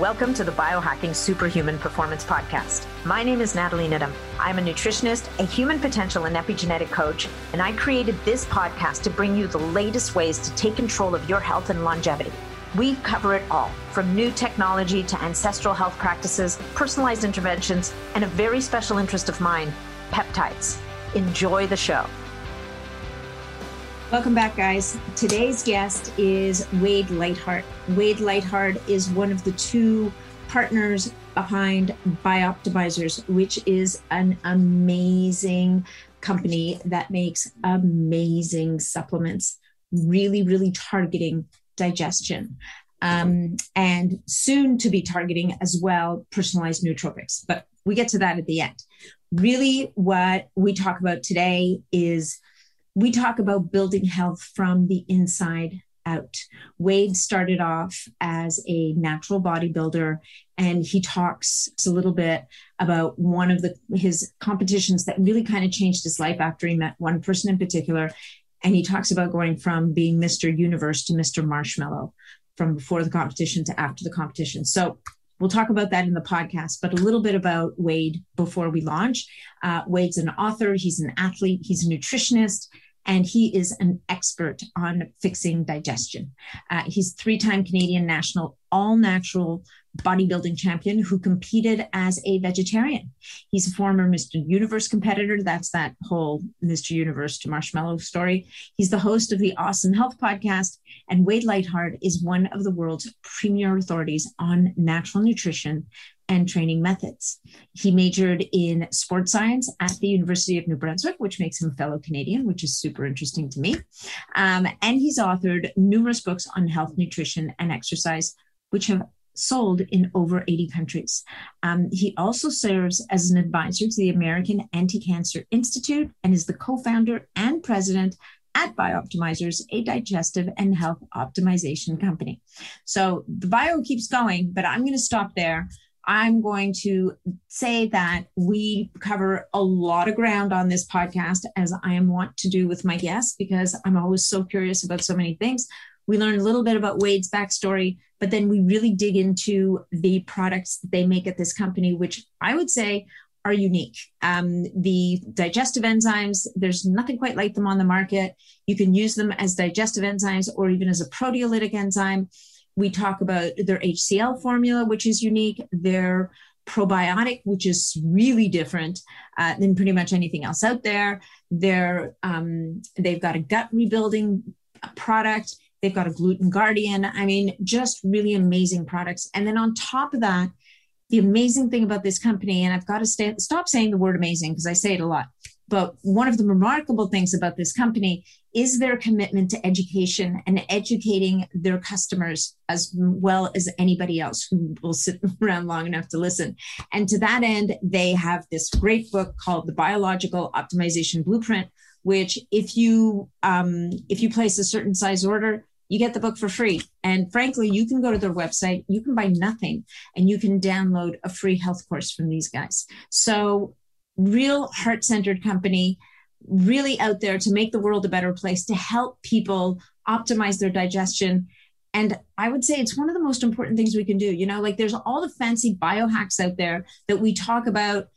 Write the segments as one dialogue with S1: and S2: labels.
S1: Welcome to the Biohacking Superhuman Performance Podcast. My name is Natalie Niddam. I'm a nutritionist, a human potential and epigenetic coach, and I created this podcast to bring you the latest ways to take control of your health and longevity. We cover it all from new technology to ancestral health practices, personalized interventions, and a very special interest of mine peptides. Enjoy the show. Welcome back, guys. Today's guest is Wade Lightheart. Wade Lightheart is one of the two partners behind Bioptimizers, which is an amazing company that makes amazing supplements, really, really targeting digestion. Um, and soon to be targeting as well personalized nootropics. But we get to that at the end. Really, what we talk about today is we talk about building health from the inside out. Wade started off as a natural bodybuilder, and he talks a little bit about one of the his competitions that really kind of changed his life after he met one person in particular. And he talks about going from being Mr. Universe to Mr. Marshmallow, from before the competition to after the competition. So We'll talk about that in the podcast, but a little bit about Wade before we launch. Uh, Wade's an author, he's an athlete, he's a nutritionist, and he is an expert on fixing digestion. Uh, he's three-time Canadian national all natural bodybuilding champion who competed as a vegetarian. He's a former Mr. Universe competitor. That's that whole Mr. Universe to Marshmallow story. He's the host of the Awesome Health podcast, and Wade Lightheart is one of the world's premier authorities on natural nutrition and training methods. He majored in sports science at the University of New Brunswick, which makes him a fellow Canadian, which is super interesting to me. Um, and he's authored numerous books on health, nutrition, and exercise, which have sold in over 80 countries. Um, he also serves as an advisor to the American Anti Cancer Institute and is the co founder and president at Bioptimizers, a digestive and health optimization company. So the bio keeps going, but I'm going to stop there. I'm going to say that we cover a lot of ground on this podcast, as I am wont to do with my guests, because I'm always so curious about so many things. We learn a little bit about Wade's backstory, but then we really dig into the products that they make at this company, which I would say are unique. Um, the digestive enzymes, there's nothing quite like them on the market. You can use them as digestive enzymes or even as a proteolytic enzyme. We talk about their HCl formula, which is unique, their probiotic, which is really different uh, than pretty much anything else out there. They're, um, they've got a gut rebuilding product. They've got a gluten guardian. I mean, just really amazing products. And then on top of that, the amazing thing about this company, and I've got to stay, stop saying the word amazing because I say it a lot, but one of the remarkable things about this company is their commitment to education and educating their customers as well as anybody else who will sit around long enough to listen. And to that end, they have this great book called The Biological Optimization Blueprint, which if you um, if you place a certain size order, you get the book for free. And frankly, you can go to their website, you can buy nothing, and you can download a free health course from these guys. So, real heart centered company, really out there to make the world a better place, to help people optimize their digestion. And I would say it's one of the most important things we can do. You know, like there's all the fancy biohacks out there that we talk about.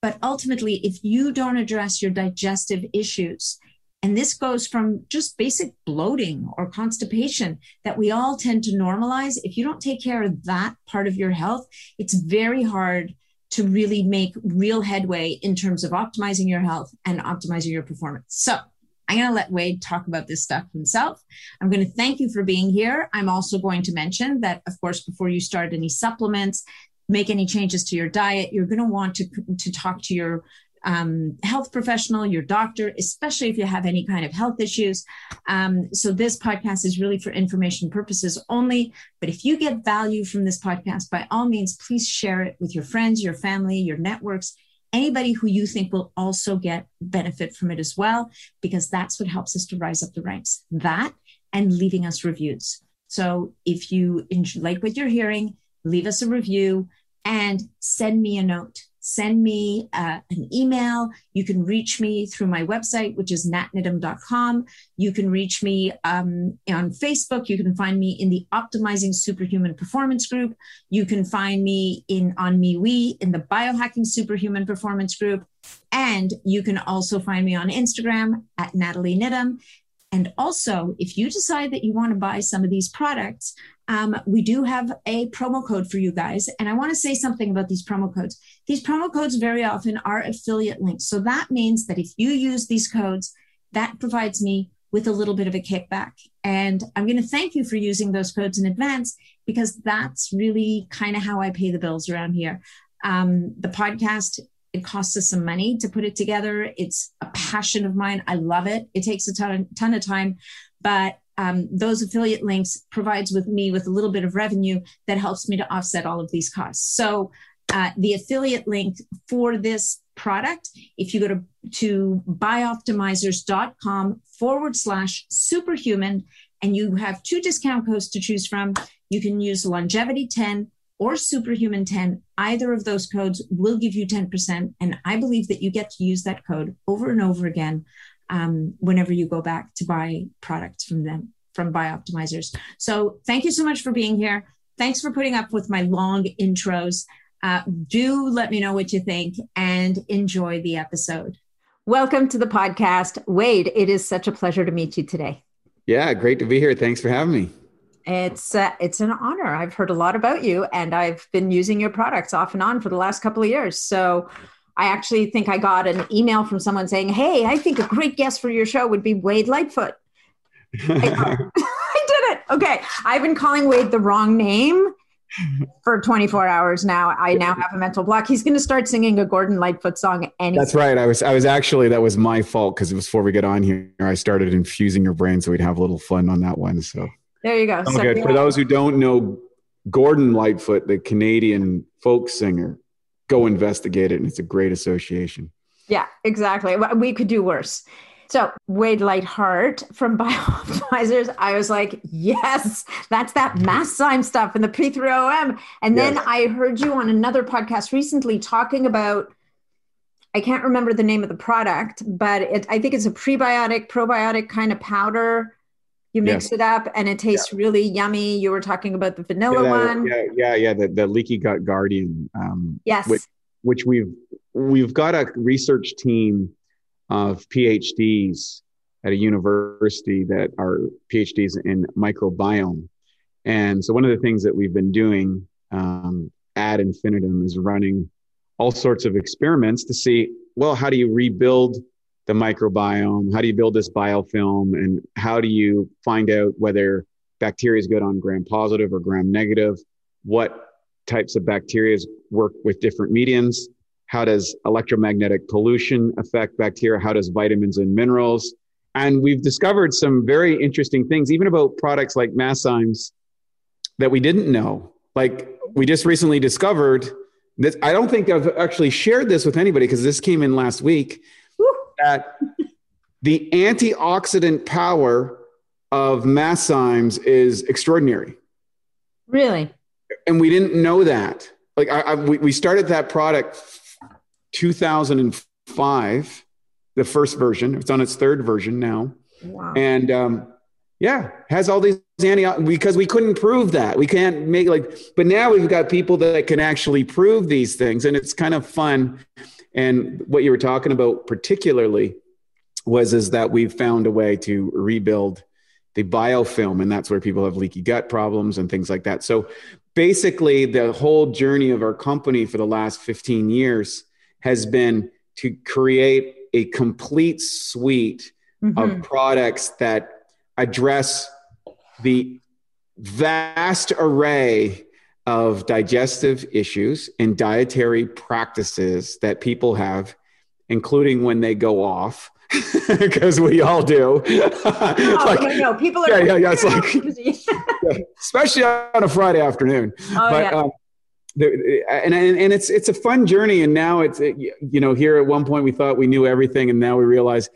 S1: But ultimately, if you don't address your digestive issues, and this goes from just basic bloating or constipation that we all tend to normalize. If you don't take care of that part of your health, it's very hard to really make real headway in terms of optimizing your health and optimizing your performance. So, I'm going to let Wade talk about this stuff himself. I'm going to thank you for being here. I'm also going to mention that, of course, before you start any supplements, make any changes to your diet, you're going to want to, to talk to your um, health professional, your doctor, especially if you have any kind of health issues. Um, so this podcast is really for information purposes only. But if you get value from this podcast, by all means, please share it with your friends, your family, your networks, anybody who you think will also get benefit from it as well, because that's what helps us to rise up the ranks. That and leaving us reviews. So if you like what you're hearing, leave us a review and send me a note send me uh, an email. You can reach me through my website, which is natniddam.com. You can reach me um, on Facebook. You can find me in the Optimizing Superhuman Performance Group. You can find me in on MeWe in the Biohacking Superhuman Performance Group. And you can also find me on Instagram at Natalie Niddam. And also, if you decide that you want to buy some of these products, um, we do have a promo code for you guys. And I want to say something about these promo codes. These promo codes very often are affiliate links. So that means that if you use these codes, that provides me with a little bit of a kickback. And I'm going to thank you for using those codes in advance because that's really kind of how I pay the bills around here. Um, the podcast it costs us some money to put it together. It's a passion of mine. I love it. It takes a ton, ton of time, but um, those affiliate links provides with me with a little bit of revenue that helps me to offset all of these costs. So uh, the affiliate link for this product, if you go to, to bioptimizers.com forward slash superhuman, and you have two discount codes to choose from, you can use longevity 10 or Superhuman 10, either of those codes will give you 10%. And I believe that you get to use that code over and over again um, whenever you go back to buy products from them, from Bioptimizers. So thank you so much for being here. Thanks for putting up with my long intros. Uh, do let me know what you think and enjoy the episode. Welcome to the podcast. Wade, it is such a pleasure to meet you today.
S2: Yeah, great to be here. Thanks for having me.
S1: It's uh, it's an honor. I've heard a lot about you, and I've been using your products off and on for the last couple of years. So, I actually think I got an email from someone saying, "Hey, I think a great guest for your show would be Wade Lightfoot." I, I did it. Okay, I've been calling Wade the wrong name for 24 hours now. I now have a mental block. He's going to start singing a Gordon Lightfoot song. Any
S2: That's right. I was I was actually that was my fault because it was before we get on here, I started infusing your brain so we'd have a little fun on that one. So
S1: there you go.
S2: So good. For those who don't know Gordon Lightfoot, the Canadian folk singer, go investigate it. And it's a great association.
S1: Yeah, exactly. We could do worse. So Wade Lightheart from Bioptimizers, I was like, yes, that's that Masszyme stuff in the P3OM. And then yes. I heard you on another podcast recently talking about, I can't remember the name of the product, but it, I think it's a prebiotic, probiotic kind of powder you mix it up and it tastes yeah. really yummy. You were talking about the vanilla one.
S2: Yeah, yeah, yeah. The, the leaky gut guardian. Um,
S1: yes.
S2: Which, which we've we've got a research team of PhDs at a university that are PhDs in microbiome. And so one of the things that we've been doing um, at Infinitum is running all sorts of experiments to see, well, how do you rebuild the microbiome? How do you build this biofilm? And how do you find out whether bacteria is good on gram positive or gram negative? What types of bacteria work with different mediums? How does electromagnetic pollution affect bacteria? How does vitamins and minerals? And we've discovered some very interesting things, even about products like Masszymes that we didn't know. Like we just recently discovered this. I don't think I've actually shared this with anybody because this came in last week that the antioxidant power of Masszymes is extraordinary.
S1: Really?
S2: And we didn't know that. Like I, I, we, we started that product 2005, the first version. It's on its third version now. Wow. And um, yeah, has all these antioxidants because we couldn't prove that. We can't make like, but now we've got people that can actually prove these things, and it's kind of fun and what you were talking about particularly was is that we've found a way to rebuild the biofilm, and that's where people have leaky gut problems and things like that. So basically, the whole journey of our company for the last 15 years has been to create a complete suite mm-hmm. of products that address the vast array of digestive issues and dietary practices that people have, including when they go off. Because we all do.
S1: oh, like, no, no, people are.
S2: Yeah, yeah, yeah. It's like, especially on a Friday afternoon. Oh, but, yeah. Um, Eh, and, and it's it's a fun journey and now it's eh, you know here at one point we thought we knew everything and now we realize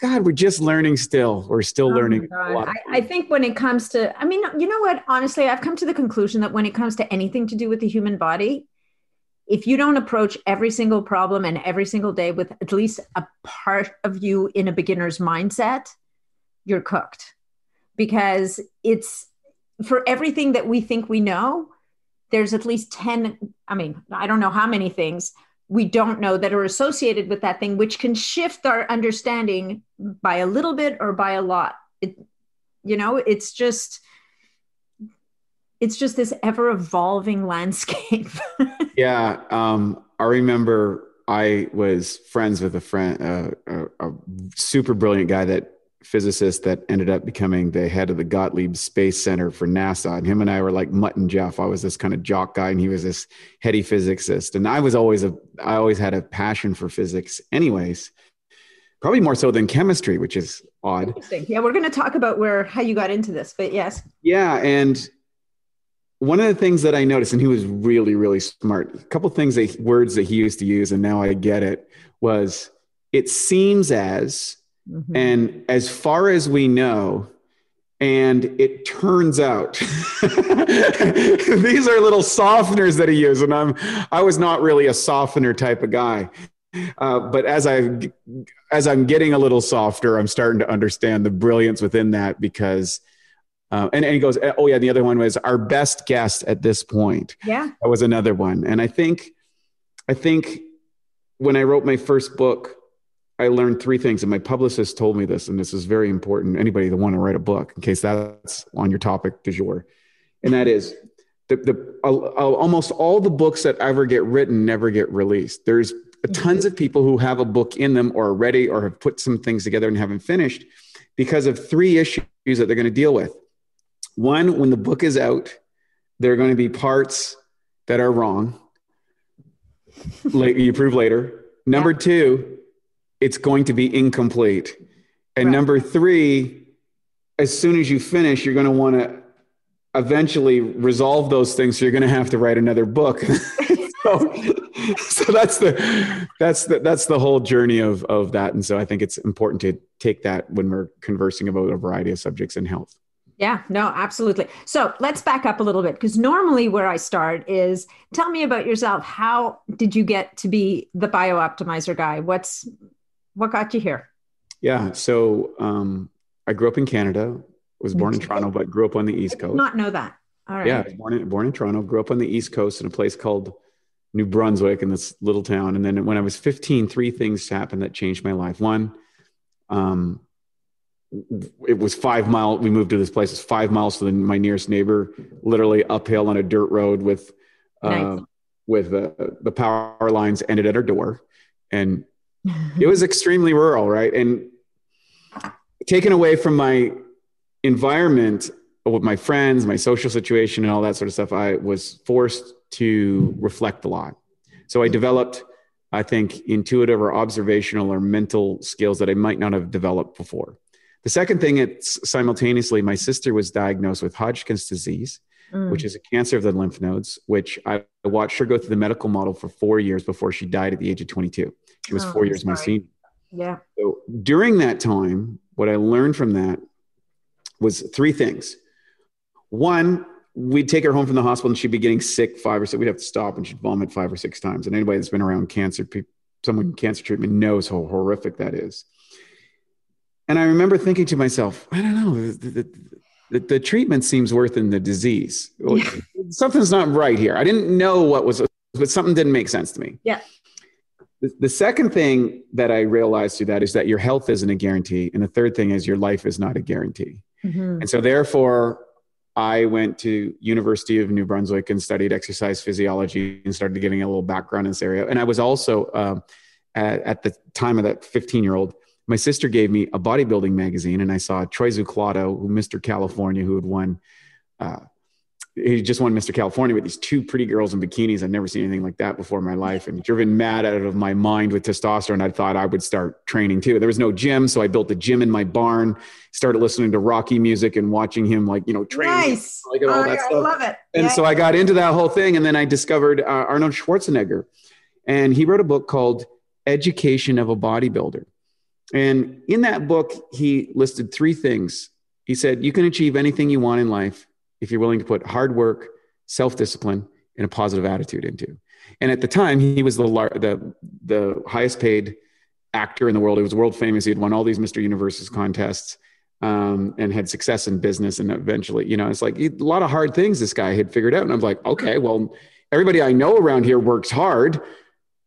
S2: god we're just learning still. We're still oh learning
S1: I, I, think when it comes to i mean you know what? Honestly i've come to the conclusion that when it comes to anything to do with the human body if you don't approach every single problem and every single day with at least a part of you in a beginner's mindset, you're cooked. Because it's for everything that we think we know, there's at least 10, I mean, I don't know how many things we don't know that are associated with that thing, which can shift our understanding by a little bit or by a lot. It, you know, it's just, it's just this ever evolving landscape.
S2: yeah. Um, I remember I was friends with a friend, uh, a, a, super brilliant guy that physicist that ended up becoming the head of the Goddard Space Center for NASA. And him and I were like Mutt and Jeff. I was this kind of jock guy, and he was this heady physicist. And I was always a, I always had a passion for physics, anyways. Probably more so than chemistry, which is odd.
S1: Interesting. Yeah, we're going to talk about where how you got into this, but yes.
S2: Yeah, and one of the things that I noticed, and he was really, really smart. A couple things, that, words that he used to use, and now I get it. Was it seems as, mm-hmm. and as far as we know, and it turns out these are little softeners that he used, and I'm I was not really a softener type of guy. Uh, but as I as I'm getting a little softer, I'm starting to understand the brilliance within that because uh, and, and he goes, oh yeah, the other one was our best guest at this point.
S1: Yeah,
S2: that was another one. And I think, I think when I wrote my first book, I learned three things, and my publicist told me this, and this is very important. Anybody that want to write a book, in case that's on your topic du jour, and that is the, the uh, uh, almost all the books that ever get written never get released. There's tons of people who have a book in them or are ready or have put some things together and haven't finished because of three issues that they're going to deal with. One, when the book is out, there are going to be parts that are wrong. like you prove later. Number yeah. two, it's going to be incomplete. And right. number three, as soon as you finish, you're going to want to eventually resolve those things. So you're going to have to write another book. so, so that's the that's the that's the whole journey of of that. And so I think it's important to take that when we're conversing about a variety of subjects in health.
S1: Yeah, no, absolutely. So let's back up a little bit because normally where I start is tell me about yourself. How did you get to be the bio optimizer guy? What's what got you here?
S2: Yeah, so um, I grew up in Canada. Was born in Toronto, but grew up on the East Coast.
S1: not know that. All right.
S2: Yeah, born in, born in Toronto. Grew up on the East Coast in a place called New Brunswick in this little town. And then when I was 15, three things happened that changed my life. One, um, it was five mile. We moved to this place. It's five miles to the, my nearest neighbor, literally uphill on a dirt road with, uh, nice. with uh, the power lines ended at our door, and it was extremely rural, right? And taken away from my environment with my friends, my social situation, and all that sort of stuff, I was forced to reflect a lot. So I developed, I think, intuitive or observational or mental skills that I might not have developed before. The second thing, it's simultaneously, my sister was diagnosed with Hodgkin's disease, mm. which is a cancer of the lymph nodes, which I watched her go through the medical model for four years before she died at the age of 22. She was oh, four years sorry. my senior.
S1: Yeah.
S2: So during that time, what I learned from that was three things. One, we'd take her home from the hospital and she'd be getting sick five or six. We'd have to stop and she'd vomit five or six times. And anybody that's been around cancer, someone in cancer treatment knows how horrific that is. And I remember thinking to myself, I don't know, the, the, the treatment seems worse than the disease. Yeah. Something's not right here. I didn't know what was, but something didn't make sense to me.
S1: Yeah.
S2: The, the second thing that I realized through that is that your health isn't a guarantee. And the third thing is your life is not a guarantee. Mm-hmm. And so therefore, I went to University of New Brunswick and studied exercise physiology and started getting a little background in this area. And I was also um, at, at, the time of that 15 year old my sister gave me a bodybuilding magazine and I saw Troy who Mr. California, who had won, uh, he just won Mr. California with these two pretty girls in bikinis. I've never seen anything like that before in my life and driven mad out of my mind with testosterone. I thought I would start training too. There was no gym. So I built a gym in my barn, started listening to Rocky music and watching him like, you know, train.
S1: Nice.
S2: Like, all
S1: oh, that stuff. I love it.
S2: And yeah. so I got into that whole thing. And then I discovered uh, Arnold Schwarzenegger and he wrote a book called Education of a Bodybuilder. And in that book, he listed three things. He said, You can achieve anything you want in life if you're willing to put hard work, self discipline, and a positive attitude into. And at the time, he was the the the highest paid actor in the world. He was world famous. He had won all these Mr. Universes contests um, and had success in business. And eventually, you know, it's like a lot of hard things this guy had figured out. And I'm like, okay, well, everybody I know around here works hard,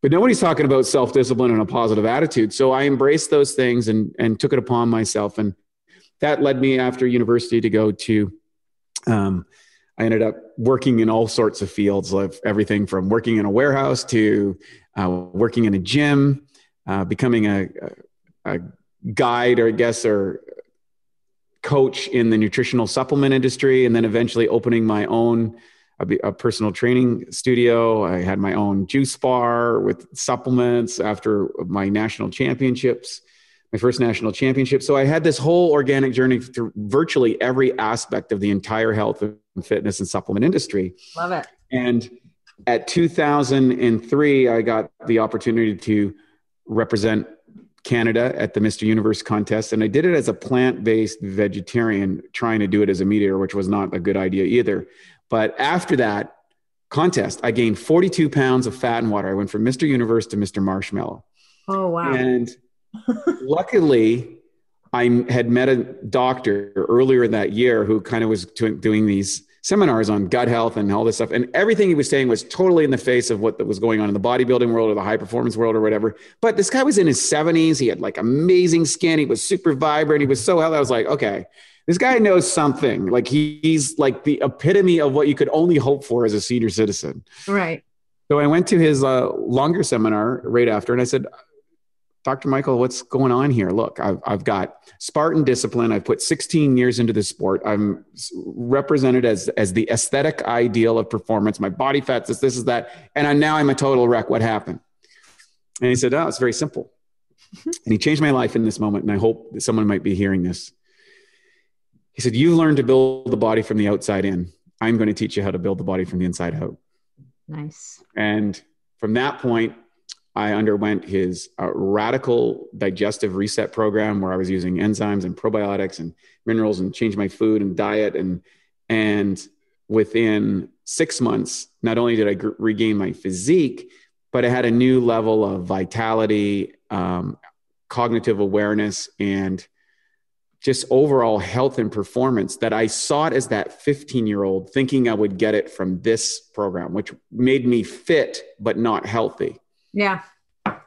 S2: but nobody's talking about self discipline and a positive attitude. So I embraced those things and and took it upon myself. And that led me after university to go to. Um, I ended up working in all sorts of fields, like everything from working in a warehouse to uh, working in a gym uh, becoming a, a, guide or I guess or coach in the nutritional supplement industry, and then eventually opening my own a, a, personal training studio. I had my own juice bar with supplements after my national championships, my first national championship. So I had this whole organic journey through virtually every aspect of the entire health and fitness and supplement industry.
S1: Love it.
S2: And at 2003, I got the opportunity to represent Canada at the Mr. Universe contest. And I did it as a plant based vegetarian, trying to do it as a meat eater, which was not a good idea either. But after that contest, I gained 42 pounds of fat and water. I went from Mr. Universe to Mr. Marshmallow.
S1: Oh, wow.
S2: And luckily, I had met a doctor earlier that year who kind of was doing these seminars on gut health and all this stuff. And everything he was saying was totally in the face of what was going on in the bodybuilding world or the high performance world or whatever. But this guy was in his 70s. He had like amazing skin. He was super vibrant. He was so healthy. I was like, okay, this guy knows something. Like he's like the epitome of what you could only hope for as a senior citizen.
S1: Right.
S2: So I went to his uh, longer seminar right after, and I said, Dr. Michael, what's going on here? Look, I've, I've got Spartan discipline. I've put 16 years into this sport. I'm represented as, as the aesthetic ideal of performance. My body fat, this, this is that. And I'm now I'm a total wreck. What happened? And he said, Oh, it's very simple. Mm-hmm. and he changed my life in this moment. And I hope that someone might be hearing this. He said, You've learned to build the body from the outside in. I'm going to teach you how to build the body from the inside out.
S1: Nice.
S2: And from that point, I underwent his uh, radical digestive reset program where I was using enzymes and probiotics and minerals and changed my food and diet and and within six months, not only did I g- regain my physique, but I had a new level of vitality, um, cognitive awareness, and just overall health and performance that I sought as that 15 year old, thinking I would get it from this program, which made me fit but not healthy.
S1: Yeah.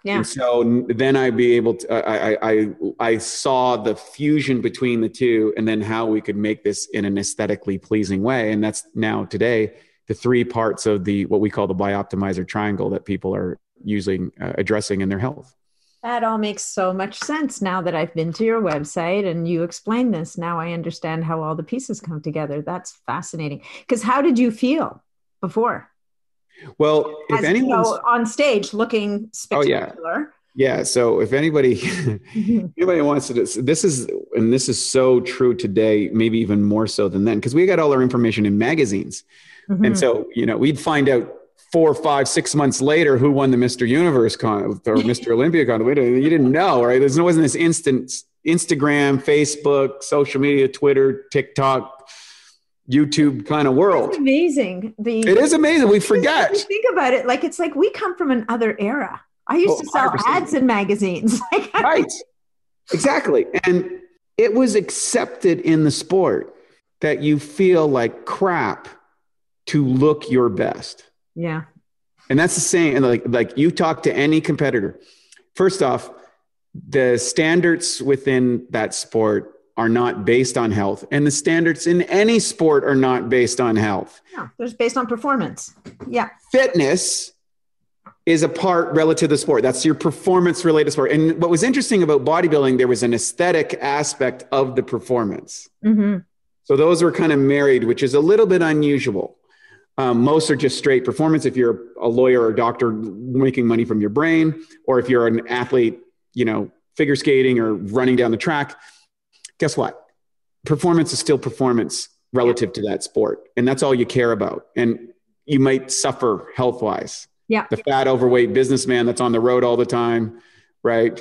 S1: Yeah.
S2: And so then I'd be able to, I, I, I saw the fusion between the two and then how we could make this in an aesthetically pleasing way. And that's now today, the three parts of the, what we call the bioptimizer triangle that people are using, uh, addressing in their health.
S1: That all makes so much sense now that I've been to your website and you explain this. Now I understand how all the pieces come together. That's fascinating. Because how did you feel before?
S2: Well, if anyone
S1: on stage looking spectacular.
S2: Oh, yeah. Yeah. So if anybody anybody wants to, this is and this is so true today, maybe even more so than then, because we got all our information in magazines, mm-hmm. and so you know we'd find out four, five, six months later who won the Mr. Universe con or Mr. Olympia con. You didn't know, right? There wasn't this instant Instagram, Facebook, social media, Twitter, TikTok YouTube kind of world.
S1: It's amazing. The
S2: it is amazing. We forget.
S1: think about it, like it's like we come from another era. I used oh, to sell 100%. ads in magazines.
S2: right. Exactly. And it was accepted in the sport that you feel like crap to look your best.
S1: Yeah.
S2: And that's the same. And like like you talk to any competitor. First off, the standards within that sport are not based on health, and the standards in any sport are not based on health.
S1: No, they're based on performance. Yeah.
S2: Fitness is a part relative to the sport. That's your performance related sport. And what was interesting about bodybuilding, there was an aesthetic aspect of the performance. Mm-hmm. So those were kind of married, which is a little bit unusual. Um, most are just straight performance. If you're a lawyer or a doctor making money from your brain, or if you're an athlete, you know, figure skating or running down the track, guess what? Performance is still performance relative to that sport. And that's all you care about. And you might suffer health wise.
S1: Yeah.
S2: The fat, overweight businessman that's on the road all the time, right?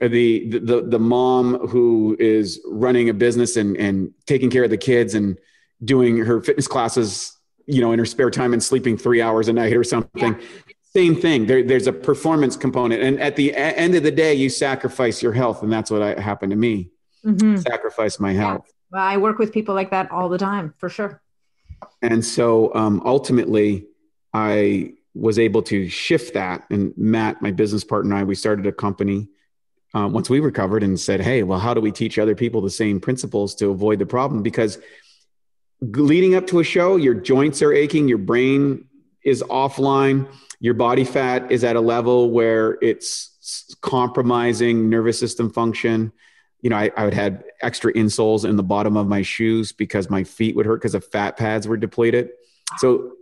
S2: The, the, the mom who is running a business and, and taking care of the kids and doing her fitness classes you know, in her spare time and sleeping three hours a night or something. Yeah. Same thing. There, there's a performance component, and at the end of the day, you sacrifice your health, and that's what happened to me. Mm-hmm. Sacrifice my health. Yeah.
S1: Well, I work with people like that all the time, for sure.
S2: And so, um, ultimately, I was able to shift that. And Matt, my business partner, and I, we started a company um, once we recovered and said, "Hey, well, how do we teach other people the same principles to avoid the problem?" Because leading up to a show, your joints are aching, your brain is offline, your body fat is at a level where it's compromising nervous system function. You know, I, I would have extra insoles in the bottom of my shoes because my feet would hurt because the fat pads were depleted. So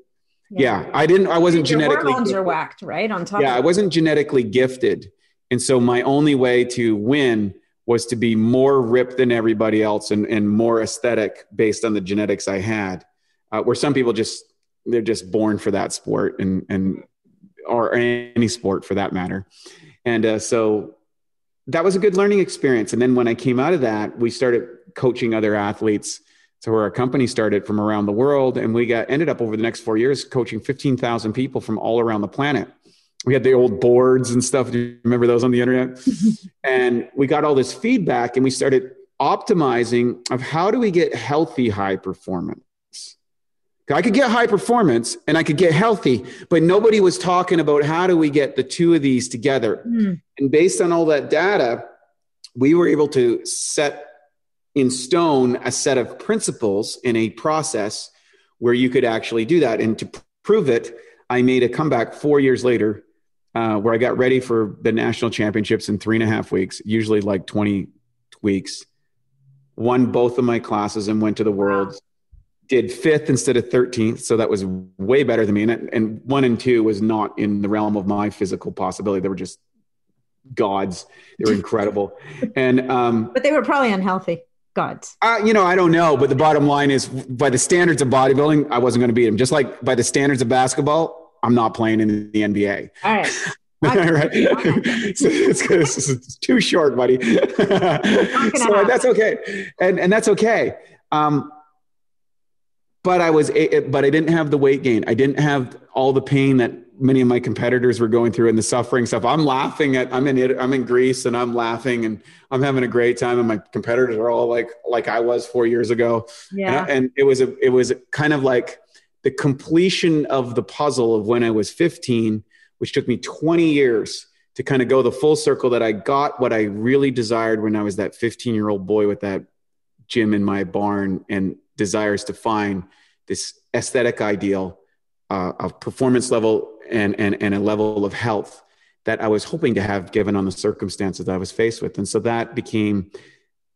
S2: yeah, yeah I didn't, I wasn't your genetically.
S1: Hormones are whacked, right? On top.
S2: Yeah, I wasn't genetically gifted. And so my only way to win was to be more ripped than everybody else and, and more aesthetic based on the genetics I had. Uh, where some people just they're just born for that sport and and or any sport for that matter. And uh, so that was a good learning experience. And then when I came out of that, we started coaching other athletes. So where our company started from around the world, and we got ended up over the next four years coaching 15,000 people from all around the planet we had the old boards and stuff. Do you remember those on the internet? and we got all this feedback and we started optimizing of how do we get healthy high performance. I could get high performance and I could get healthy, but nobody was talking about how do we get the two of these together. Mm. And based on all that data, we were able to set in stone a set of principles in a process where you could actually do that. And to prove it, I made a comeback four years later uh, where I got ready for the national championships in three and a half weeks, usually like 20 weeks. Won both of my classes and went to the worlds. Did fifth instead of 13th. So that was way better than me. And, and one and two was not in the realm of my physical possibility. They were just gods. They were incredible. and, um,
S1: but they were probably unhealthy gods.
S2: Uh, you know, I don't know. But the bottom line is by the standards of bodybuilding, I wasn't going to beat them. Just like by the standards of basketball, I'm not playing in the NBA.
S1: All right.
S2: right. it's, it's, it's, too short, buddy. so that's okay, and and that's okay. Um, but I was, but I didn't have the weight gain. I didn't have all the pain that many of my competitors were going through and the suffering stuff. I'm laughing at. I'm in. I'm in Greece and I'm laughing and I'm having a great time. And my competitors are all like like I was four years ago.
S1: Yeah.
S2: And, and it was a. It was kind of like the completion of the puzzle of when I was 15, which took me 20 years to kind of go the full circle that I got what I really desired when I was that 15 year old boy with that gym in my barn and desires to find this aesthetic ideal uh, of performance level and, and, and a level of health that I was hoping to have given on the circumstances that I was faced with. And so that became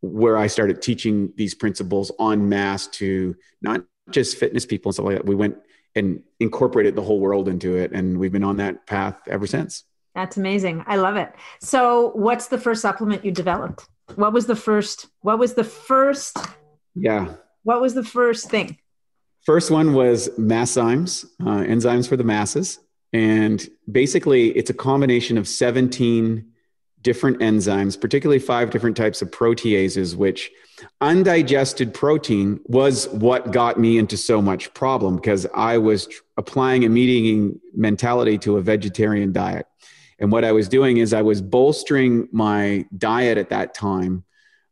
S2: where I started teaching these principles en masse to not just fitness people and stuff like that. We went and incorporated the whole world into it, and we've been on that path ever since.
S1: That's amazing. I love it. So, what's the first supplement you developed? What was the first? What was the first?
S2: Yeah.
S1: What was the first thing?
S2: First one was Masszymes, uh, enzymes for the masses. And basically, it's a combination of 17 different enzymes, particularly five different types of proteases, which undigested protein was what got me into so much problem because I was applying a meeting mentality to a vegetarian diet. And what I was doing is I was bolstering my diet at that time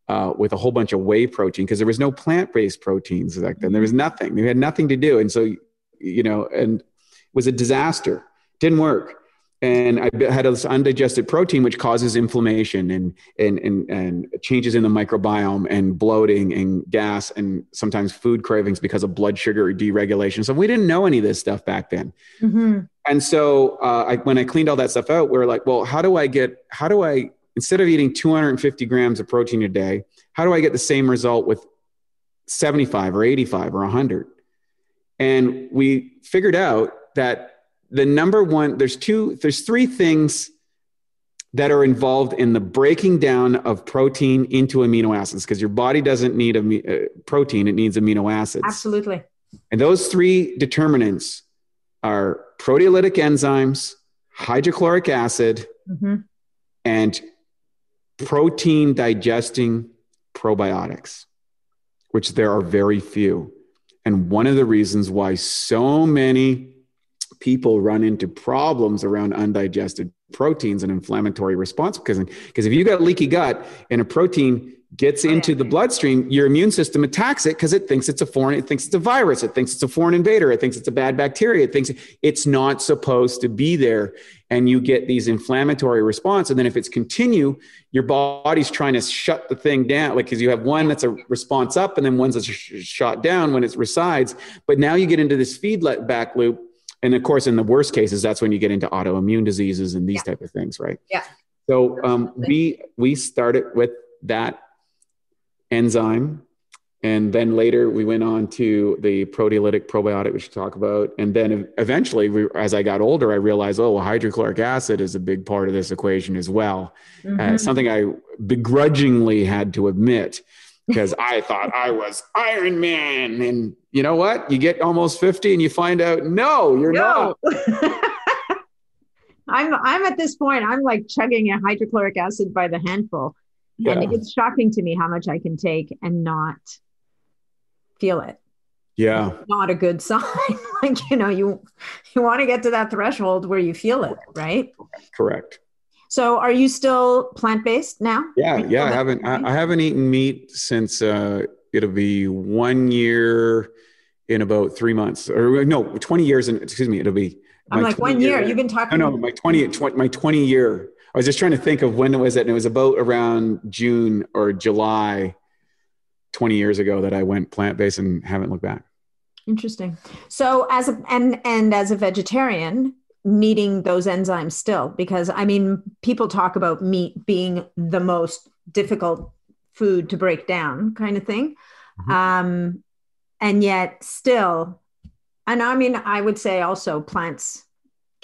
S2: uh, with a whole bunch of whey protein because there was no plant-based proteins back then. There was nothing. They had nothing to do. And so, you know, and it was a disaster. Didn't work and I had this undigested protein, which causes inflammation and, and, and, and changes in the microbiome and bloating and gas and sometimes food cravings because of blood sugar deregulation. So we didn't know any of this stuff back then. Mm-hmm. And so uh, I, when I cleaned all that stuff out, we were like, well, how do I get, how do I, instead of eating 250 grams of protein a day, how do I get the same result with 75 or 85 or 100? And we figured out that the number one there's two there's three things that are involved in the breaking down of protein into amino acids because your body doesn't need a uh, protein it needs amino acids
S1: absolutely
S2: and those three determinants are proteolytic enzymes hydrochloric acid mm-hmm. and protein digesting probiotics which there are very few. And one of the reasons why so many people run into problems around undigested proteins and inflammatory response because because if you got leaky gut and a protein gets into the bloodstream your immune system attacks it because it thinks it's a foreign it thinks it's a virus it thinks it's a foreign invader it thinks it's a bad bacteria it thinks it's not supposed to be there and you get these inflammatory response and then if it's continue your body's trying to shut the thing down like because you have one that's a response up and then one's that's shot down when it resides but now you get into this feedback loop and of course in the worst cases that's when you get into autoimmune diseases and these yeah. type of things right?
S1: Yeah.
S2: So um, we we started with that enzyme and then later we went on to the proteolytic probiotic which we talk about and then eventually we, as i got older i realized oh well, hydrochloric acid is a big part of this equation as well uh, mm-hmm. uh, something i begrudgingly had to admit because I thought I was Iron Man. And you know what? You get almost 50 and you find out, no, you're no. not.
S1: I'm I'm at this point, I'm like chugging a hydrochloric acid by the handful. Yeah. And it's shocking to me how much I can take and not feel it.
S2: Yeah.
S1: It's not a good sign. like, you know, you you want to get to that threshold where you feel it, right?
S2: Correct.
S1: So, are you still plant based now?
S2: Yeah, yeah. I haven't I, I, haven't eaten meat since uh, it'll be one year in about three months, or no, twenty years. And excuse me, it'll be.
S1: I'm like one year. year. You've been talking.
S2: No, no, my 20, 20, my twenty year. I was just trying to think of when it was it, and it was about around June or July, twenty years ago that I went plant based and haven't looked back.
S1: Interesting. So, as a and and as a vegetarian, needing those enzymes still because i mean people talk about meat being the most difficult food to break down kind of thing mm-hmm. um and yet still and i mean i would say also plants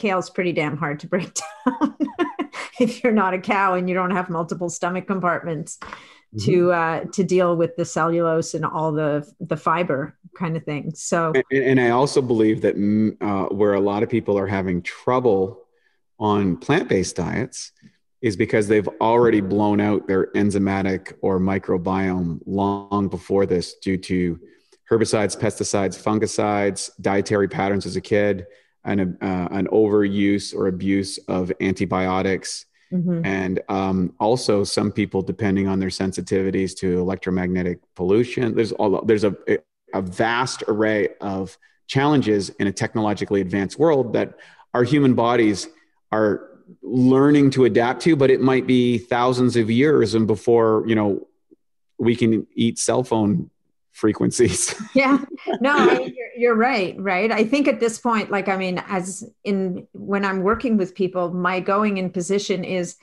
S1: kale's pretty damn hard to break down if you're not a cow and you don't have multiple stomach compartments mm-hmm. to uh, to deal with the cellulose and all the the fiber kind of thing. So,
S2: and, and I also believe that mm, uh, where a lot of people are having trouble on plant based diets is because they've already blown out their enzymatic or microbiome long before this due to herbicides, pesticides, fungicides, dietary patterns as a kid, and uh, an overuse or abuse of antibiotics Mm-hmm. And um, also, some people, depending on their sensitivities to electromagnetic pollution, there's all, there's a, a vast array of challenges in a technologically advanced world that our human bodies are learning to adapt to. But it might be thousands of years, and before you know, we can eat cell phone frequencies.
S1: yeah, no, you're, you're, right. Right. I think at this point, like, I mean, as in when I'm working with people, my going in position is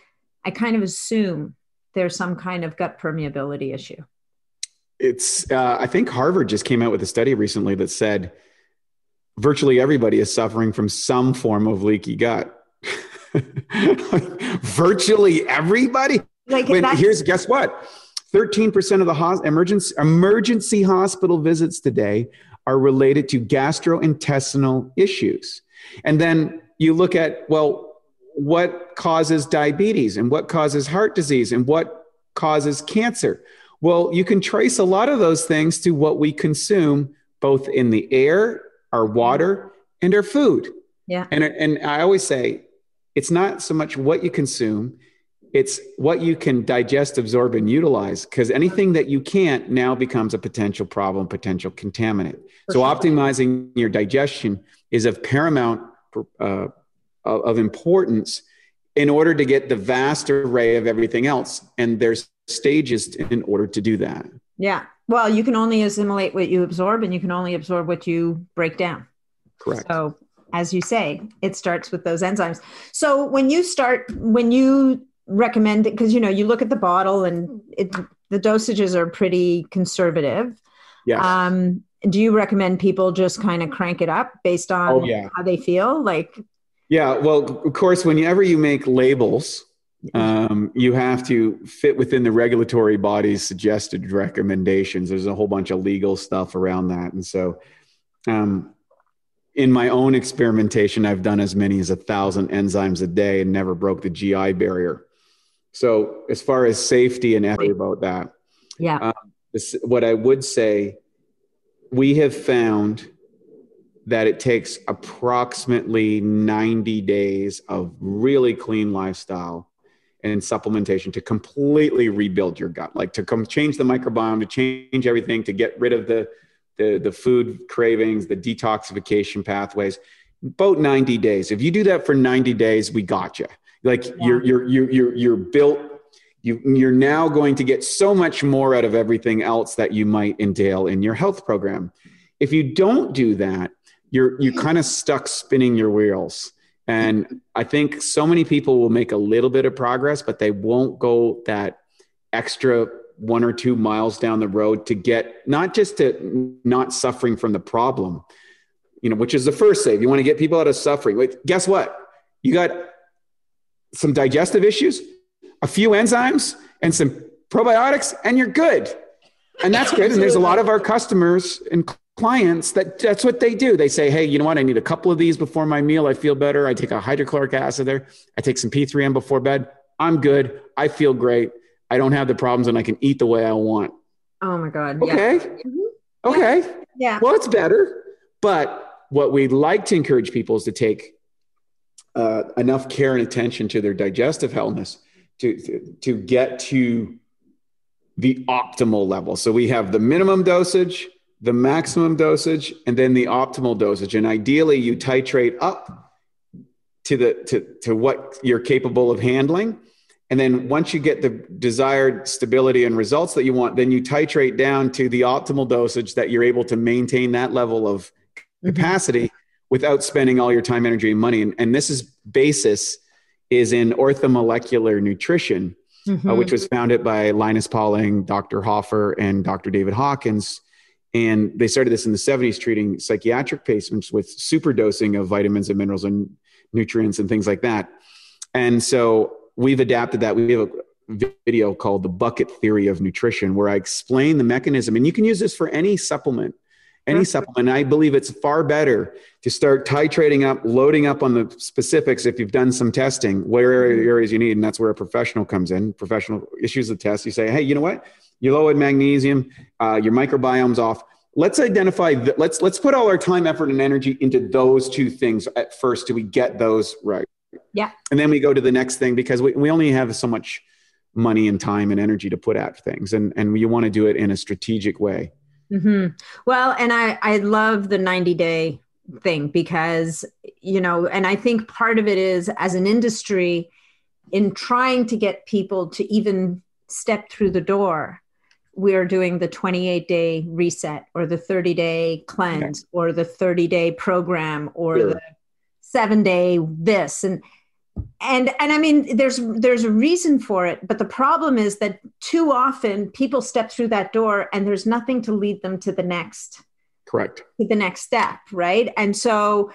S1: I kind of assume there's some kind of gut permeability issue.
S2: It's, uh, I think Harvard just came out with a study recently that said virtually everybody is suffering from some form of leaky gut. virtually everybody. Like, when, here's guess what 13% of the emergency, emergency hospital visits today are related to gastrointestinal issues. And then you look at, well, what causes diabetes and what causes heart disease and what causes cancer? Well, you can trace a lot of those things to what we consume both in the air, our water, and our food.
S1: Yeah.
S2: And, and I always say it's not so much what you consume, it's what you can digest, absorb, and utilize. Because anything that you can't now becomes a potential problem, potential contaminant. For so, sure. optimizing your digestion is of paramount uh, of importance in order to get the vast array of everything else. And there's stages in order to do that.
S1: Yeah. Well, you can only assimilate what you absorb, and you can only absorb what you break down.
S2: Correct.
S1: So, as you say, it starts with those enzymes. So, when you start, when you recommend it because you know you look at the bottle and it the dosages are pretty conservative.
S2: Yeah.
S1: Um, do you recommend people just kind of crank it up based on oh, yeah. how they feel? Like,
S2: yeah. Well, of course, whenever you make labels, um, you have to fit within the regulatory body's suggested recommendations. There's a whole bunch of legal stuff around that, and so. Um, in my own experimentation, I've done as many as a thousand enzymes a day and never broke the GI barrier. So as far as safety and effort about that,
S1: yeah. Um,
S2: this, what I would say we have found that it takes approximately 90 days of really clean lifestyle and supplementation to completely rebuild your gut. Like to come change the microbiome to change everything to get rid of the the, the food cravings the detoxification pathways. About 90 days. If you do that for 90 days we got you like yeah. you're, you're you're you're you're built you, you're now going to get so much more out of everything else that you might entail in your health program. If you don't do that you're you mm-hmm. kind of stuck spinning your wheels. And i think so many people will make a little bit of progress but they won't go that extra one or two miles down the road to get not just to not suffering from the problem you know which is the first save. You want to get people out of suffering. Wait, guess what? You got some digestive issues a few enzymes and some probiotics and you're good and that's good and there's a lot of our customers and clients that that's what they do. They say, hey, you know what? I need a couple of these before my meal. I feel better. I take a hydrochloric acid there. I take some P3OM before bed. I'm good. I feel great. I don't have the problems and I can eat the way I want.
S1: Oh my God.
S2: Okay. Yeah. Mm-hmm. Okay.
S1: Yeah.
S2: Well, it's better. But what we'd like to encourage people is to take uh, enough care and attention to their digestive healthness to, to, to get to the optimal level. So we have the minimum dosage, the maximum dosage and then the optimal dosage and ideally you titrate up to the to, to what you're capable of handling and then once you get the desired stability and results that you want then you titrate down to the optimal dosage that you're able to maintain that level of mm-hmm. capacity mm-hmm. Without spending all your time energy and money and, and this is basis is in orthomolecular nutrition uh, mm-hmm. uh, which was founded by linus pauling dr hoffer and dr david hawkins and they started this in the 70s, treating psychiatric patients with superdosing of vitamins and minerals and nutrients and things like that. And so we've adapted that. We have a video called The Bucket Theory of Nutrition, where I explain the mechanism. And you can use this for any supplement, any supplement. I believe it's far better to start titrating up, loading up on the specifics if you've done some testing, where areas you need. And that's where a professional comes in. Professional issues the test. You say, hey, you know what? You're low in magnesium, uh, your microbiome's off. Let's identify. The, let's let's put all our time, effort, and energy into those two things at first. Do we get those right?
S1: Yeah.
S2: And then we go to the next thing because we, we only have so much money and time and energy to put at things, and and you want to do it in a strategic way.
S1: Mm-hmm. Well, and I I love the ninety day thing because you know, and I think part of it is as an industry in trying to get people to even step through the door we're doing the 28 day reset or the 30 day cleanse yeah. or the 30 day program or sure. the seven day this and and and i mean there's there's a reason for it but the problem is that too often people step through that door and there's nothing to lead them to the next
S2: correct.
S1: to the next step right? And so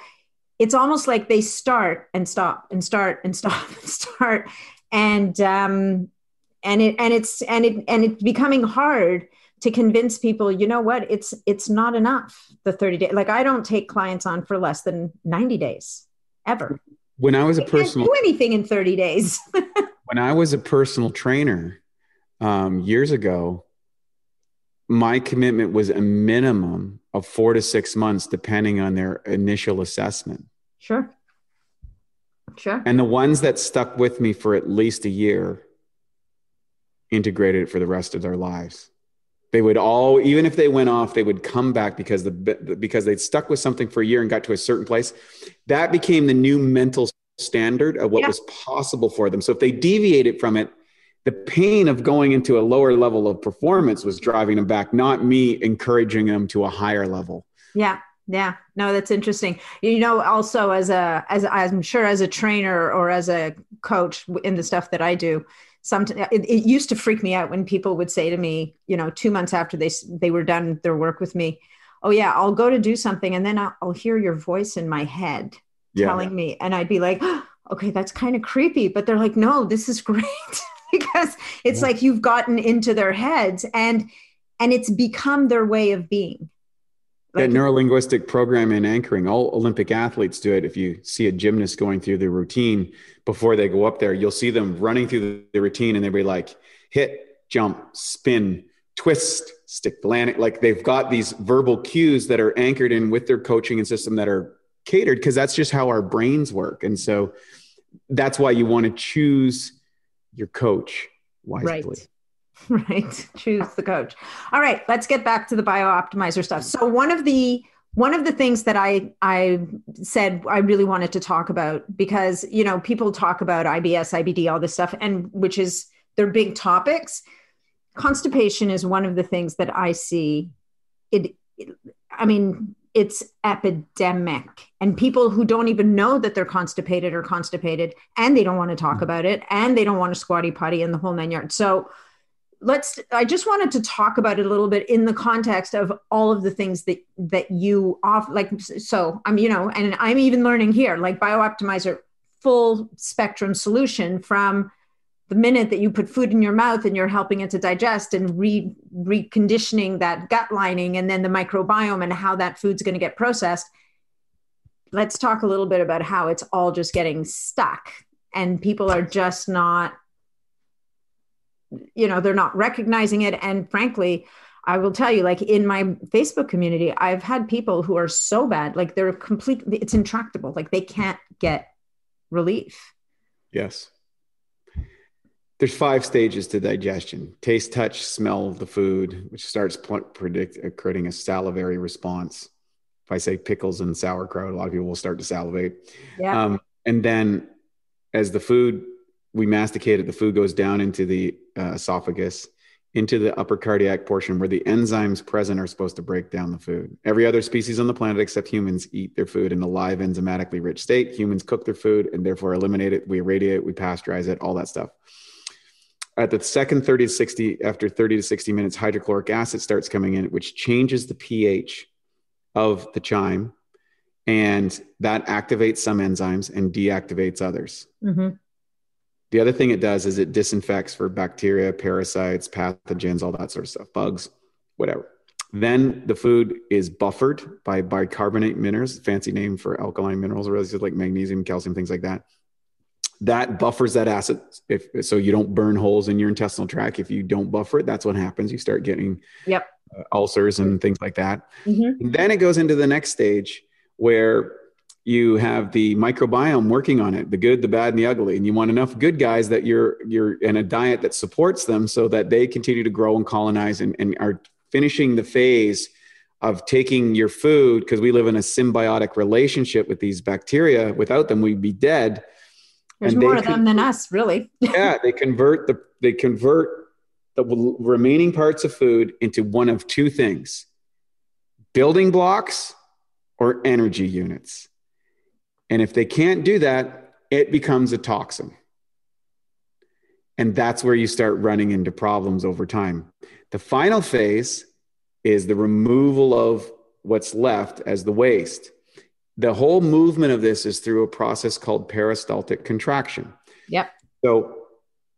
S1: it's almost like they start and stop and start and stop and start. And um and it and it's and it and it's becoming hard to convince people you know what? It's it's not enough the 30 day like i don't take clients on for less than 90 days ever
S2: when i was a personal
S1: do anything in 30 days.
S2: When i was a personal trainer um, years ago my commitment was a minimum of four to six months depending on their initial assessment.
S1: Sure. Sure.
S2: And the ones that stuck with me for at least a year integrated it for the rest of their lives. They would all, even if they went off, they would come back because the because they'd stuck with something for a year and got to a certain place. That became the new mental standard of what yeah. was possible for them. So if they deviated from it, the pain of going into a lower level of performance was driving them back, not me encouraging them to a higher level.
S1: Yeah. Yeah, no, that's interesting. You know, also as a as I'm sure as a trainer or as a coach in the stuff that I do, sometimes it, it, used to freak me out when people would say to me, you know, two months after they they were done their work with me, "Oh yeah, I'll go to do something," and then I'll, I'll hear your voice in my head yeah. telling me, and I'd be like, oh, "Okay, that's kind of creepy," but they're like, "No, this is great," because it's yeah. like you've gotten into their heads and and it's become their way of being
S2: like, that neurolinguistic programming and anchoring, all Olympic athletes do it. If you see a gymnast going through the routine before they go up there, you'll see them running through the, the routine and they'll be like hit, jump, spin, twist, stick the landing. Like they've got these verbal cues that are anchored in with their coaching and system that are catered because that's just how our brains work. And so that's why you want to choose your coach wisely.
S1: Right. Right. Choose the coach. All right. Let's get back to the BiOptimizer stuff. So one of the one of the things that I I said I really wanted to talk about because you know people talk about IBS, IBD, all this stuff, and which is they're big topics. Constipation is one of the things that I see. It, it I mean, it's epidemic, and people who don't even know that they're constipated are constipated, and they don't want to talk mm. about it, and they don't want to squatty potty in the whole nine yards. So let's i just wanted to talk about it a little bit in the context of all of the things that that you off like so i'm you know and i'm even learning here like BiOptimizer full spectrum solution from the minute that you put food in your mouth and you're helping it to digest and re reconditioning that gut lining and then the microbiome and how that food's going to get processed. Let's talk a little bit about how it's all just getting stuck and people are just not you know they're not recognizing it. And frankly i will tell you like in my facebook community i've had people who are so bad like they're complete it's intractable. Like they can't get relief.
S2: Yes. There's five stages to digestion. Taste touch smell of the food which starts predict uh, creating a salivary response. If i say pickles and sauerkraut a lot of people will start to salivate. Yeah. Um, and then as the food we masticate it, the food goes down into the uh, esophagus, into the upper cardiac portion where the enzymes present are supposed to break down the food. Every other species on the planet except humans eat their food in a live, enzymatically rich state. Humans cook their food and therefore eliminate it. We irradiate it, we pasteurize it, all that stuff. At the second 30 to 60, after 30 to 60 minutes, hydrochloric acid starts coming in, which changes the pH of the chyme. And that activates some enzymes and deactivates others. Mm-hmm. The other thing it does is it disinfects for bacteria, parasites, pathogens, all that sort of stuff, bugs, whatever. Then the food is buffered by bicarbonate minerals, fancy name for alkaline minerals, or like magnesium, calcium, things like that. That buffers that acid, if so you don't burn holes in your intestinal tract. If you don't buffer it, that's what happens. You start getting
S1: yep.
S2: uh, ulcers and things like that. Mm-hmm. then it goes into the next stage where you have the microbiome working on it the good the bad and the ugly. And you want enough good guys that you're you're in a diet that supports them so that they continue to grow and colonize and, and are finishing the phase of taking your food because we live in a symbiotic relationship with these bacteria. Without them we'd be dead.
S1: There's more of them than us really.
S2: Yeah they convert the they convert the remaining parts of food into one of two things building blocks or energy units and if they can't do that, it becomes a toxin. And that's where you start running into problems over time. The final phase is the removal of what's left as the waste. The whole movement of this is through a process called peristaltic contraction.
S1: Yep.
S2: So,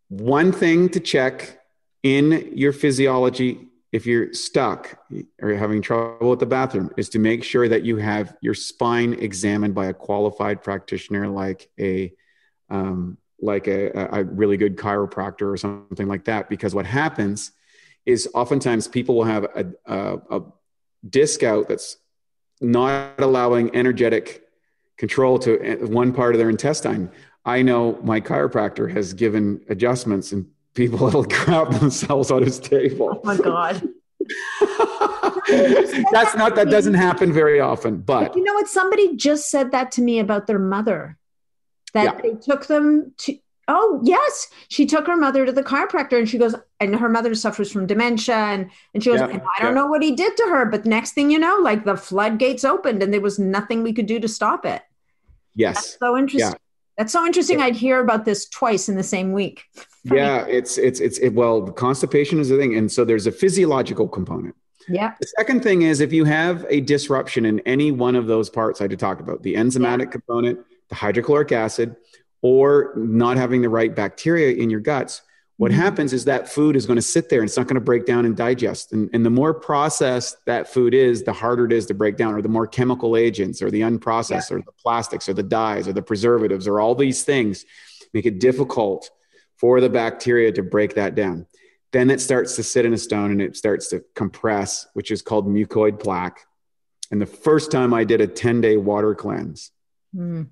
S2: one thing to check in your physiology if you're stuck or having trouble with the bathroom is to make sure that you have your spine examined by a qualified practitioner like a um, like a, a really good chiropractor or something like that. Because what happens is oftentimes people will have a, a, a disc out that's not allowing energetic control to one part of their intestine. I know my chiropractor has given adjustments and people that'll grab themselves on his table.
S1: Oh my god.
S2: That's not that doesn't happen very often, but, but
S1: you know what? Somebody just said that to me about their mother. That yeah. they took them to oh yes she took her mother to the chiropractor and she goes and her mother suffers from dementia and, and she goes yeah, i don't yeah. know what he did to her but next thing you know like the floodgates opened and there was nothing we could do to stop it
S2: yes
S1: That's so interesting that's so interesting. I'd hear about this twice in the same week.
S2: yeah, it's it's it's it, well, constipation is the thing, and so there's a physiological component.
S1: Yeah.
S2: The second thing is if you have a disruption in any one of those parts I just talked about, the enzymatic yeah. component, the hydrochloric acid, or not having the right bacteria in your guts, what mm-hmm. happens is that food is going to sit there and it's not going to break down and digest. And, and the more processed that food is, the harder it is to break down, or the more chemical agents, or the unprocessed, yeah. or the plastics, or the dyes, or the preservatives, or all these things make it difficult for the bacteria to break that down. then it starts to sit in a stone and it starts to compress, which is called mucoid plaque. And the first time I did a 10 day water cleanse, mm.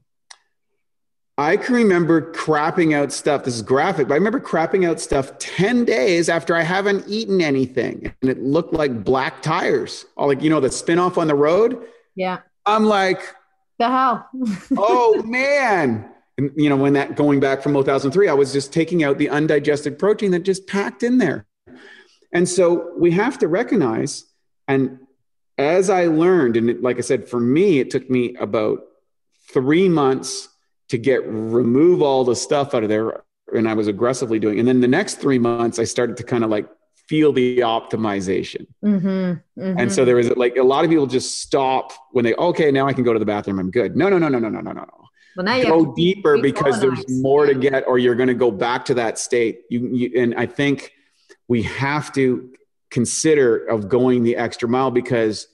S2: I can remember crapping out stuff. This is graphic, but I remember crapping out stuff 10 days after I haven't eaten anything. And it looked like black tires, all like, you know, the spin off on the road.
S1: Yeah.
S2: I'm like,
S1: the hell?
S2: oh, man and, you know, when that going back from 2003, I was just taking out the undigested protein that just packed in there. And so we have to recognize, and as I learned, and like I said, for me, it took me about three months to get remove all the stuff out of there. And I was aggressively doing. And then the next three months, I started to kind of like feel the optimization. Mm-hmm, mm-hmm. And so there was like a lot of people just stop when they, okay, now I can go to the bathroom. I'm good. No, no, no, no, no, no, no, no. Well, now go deeper because there's more to get, or you're going to go back to that state. You, you, and I think we have to consider of going the extra mile because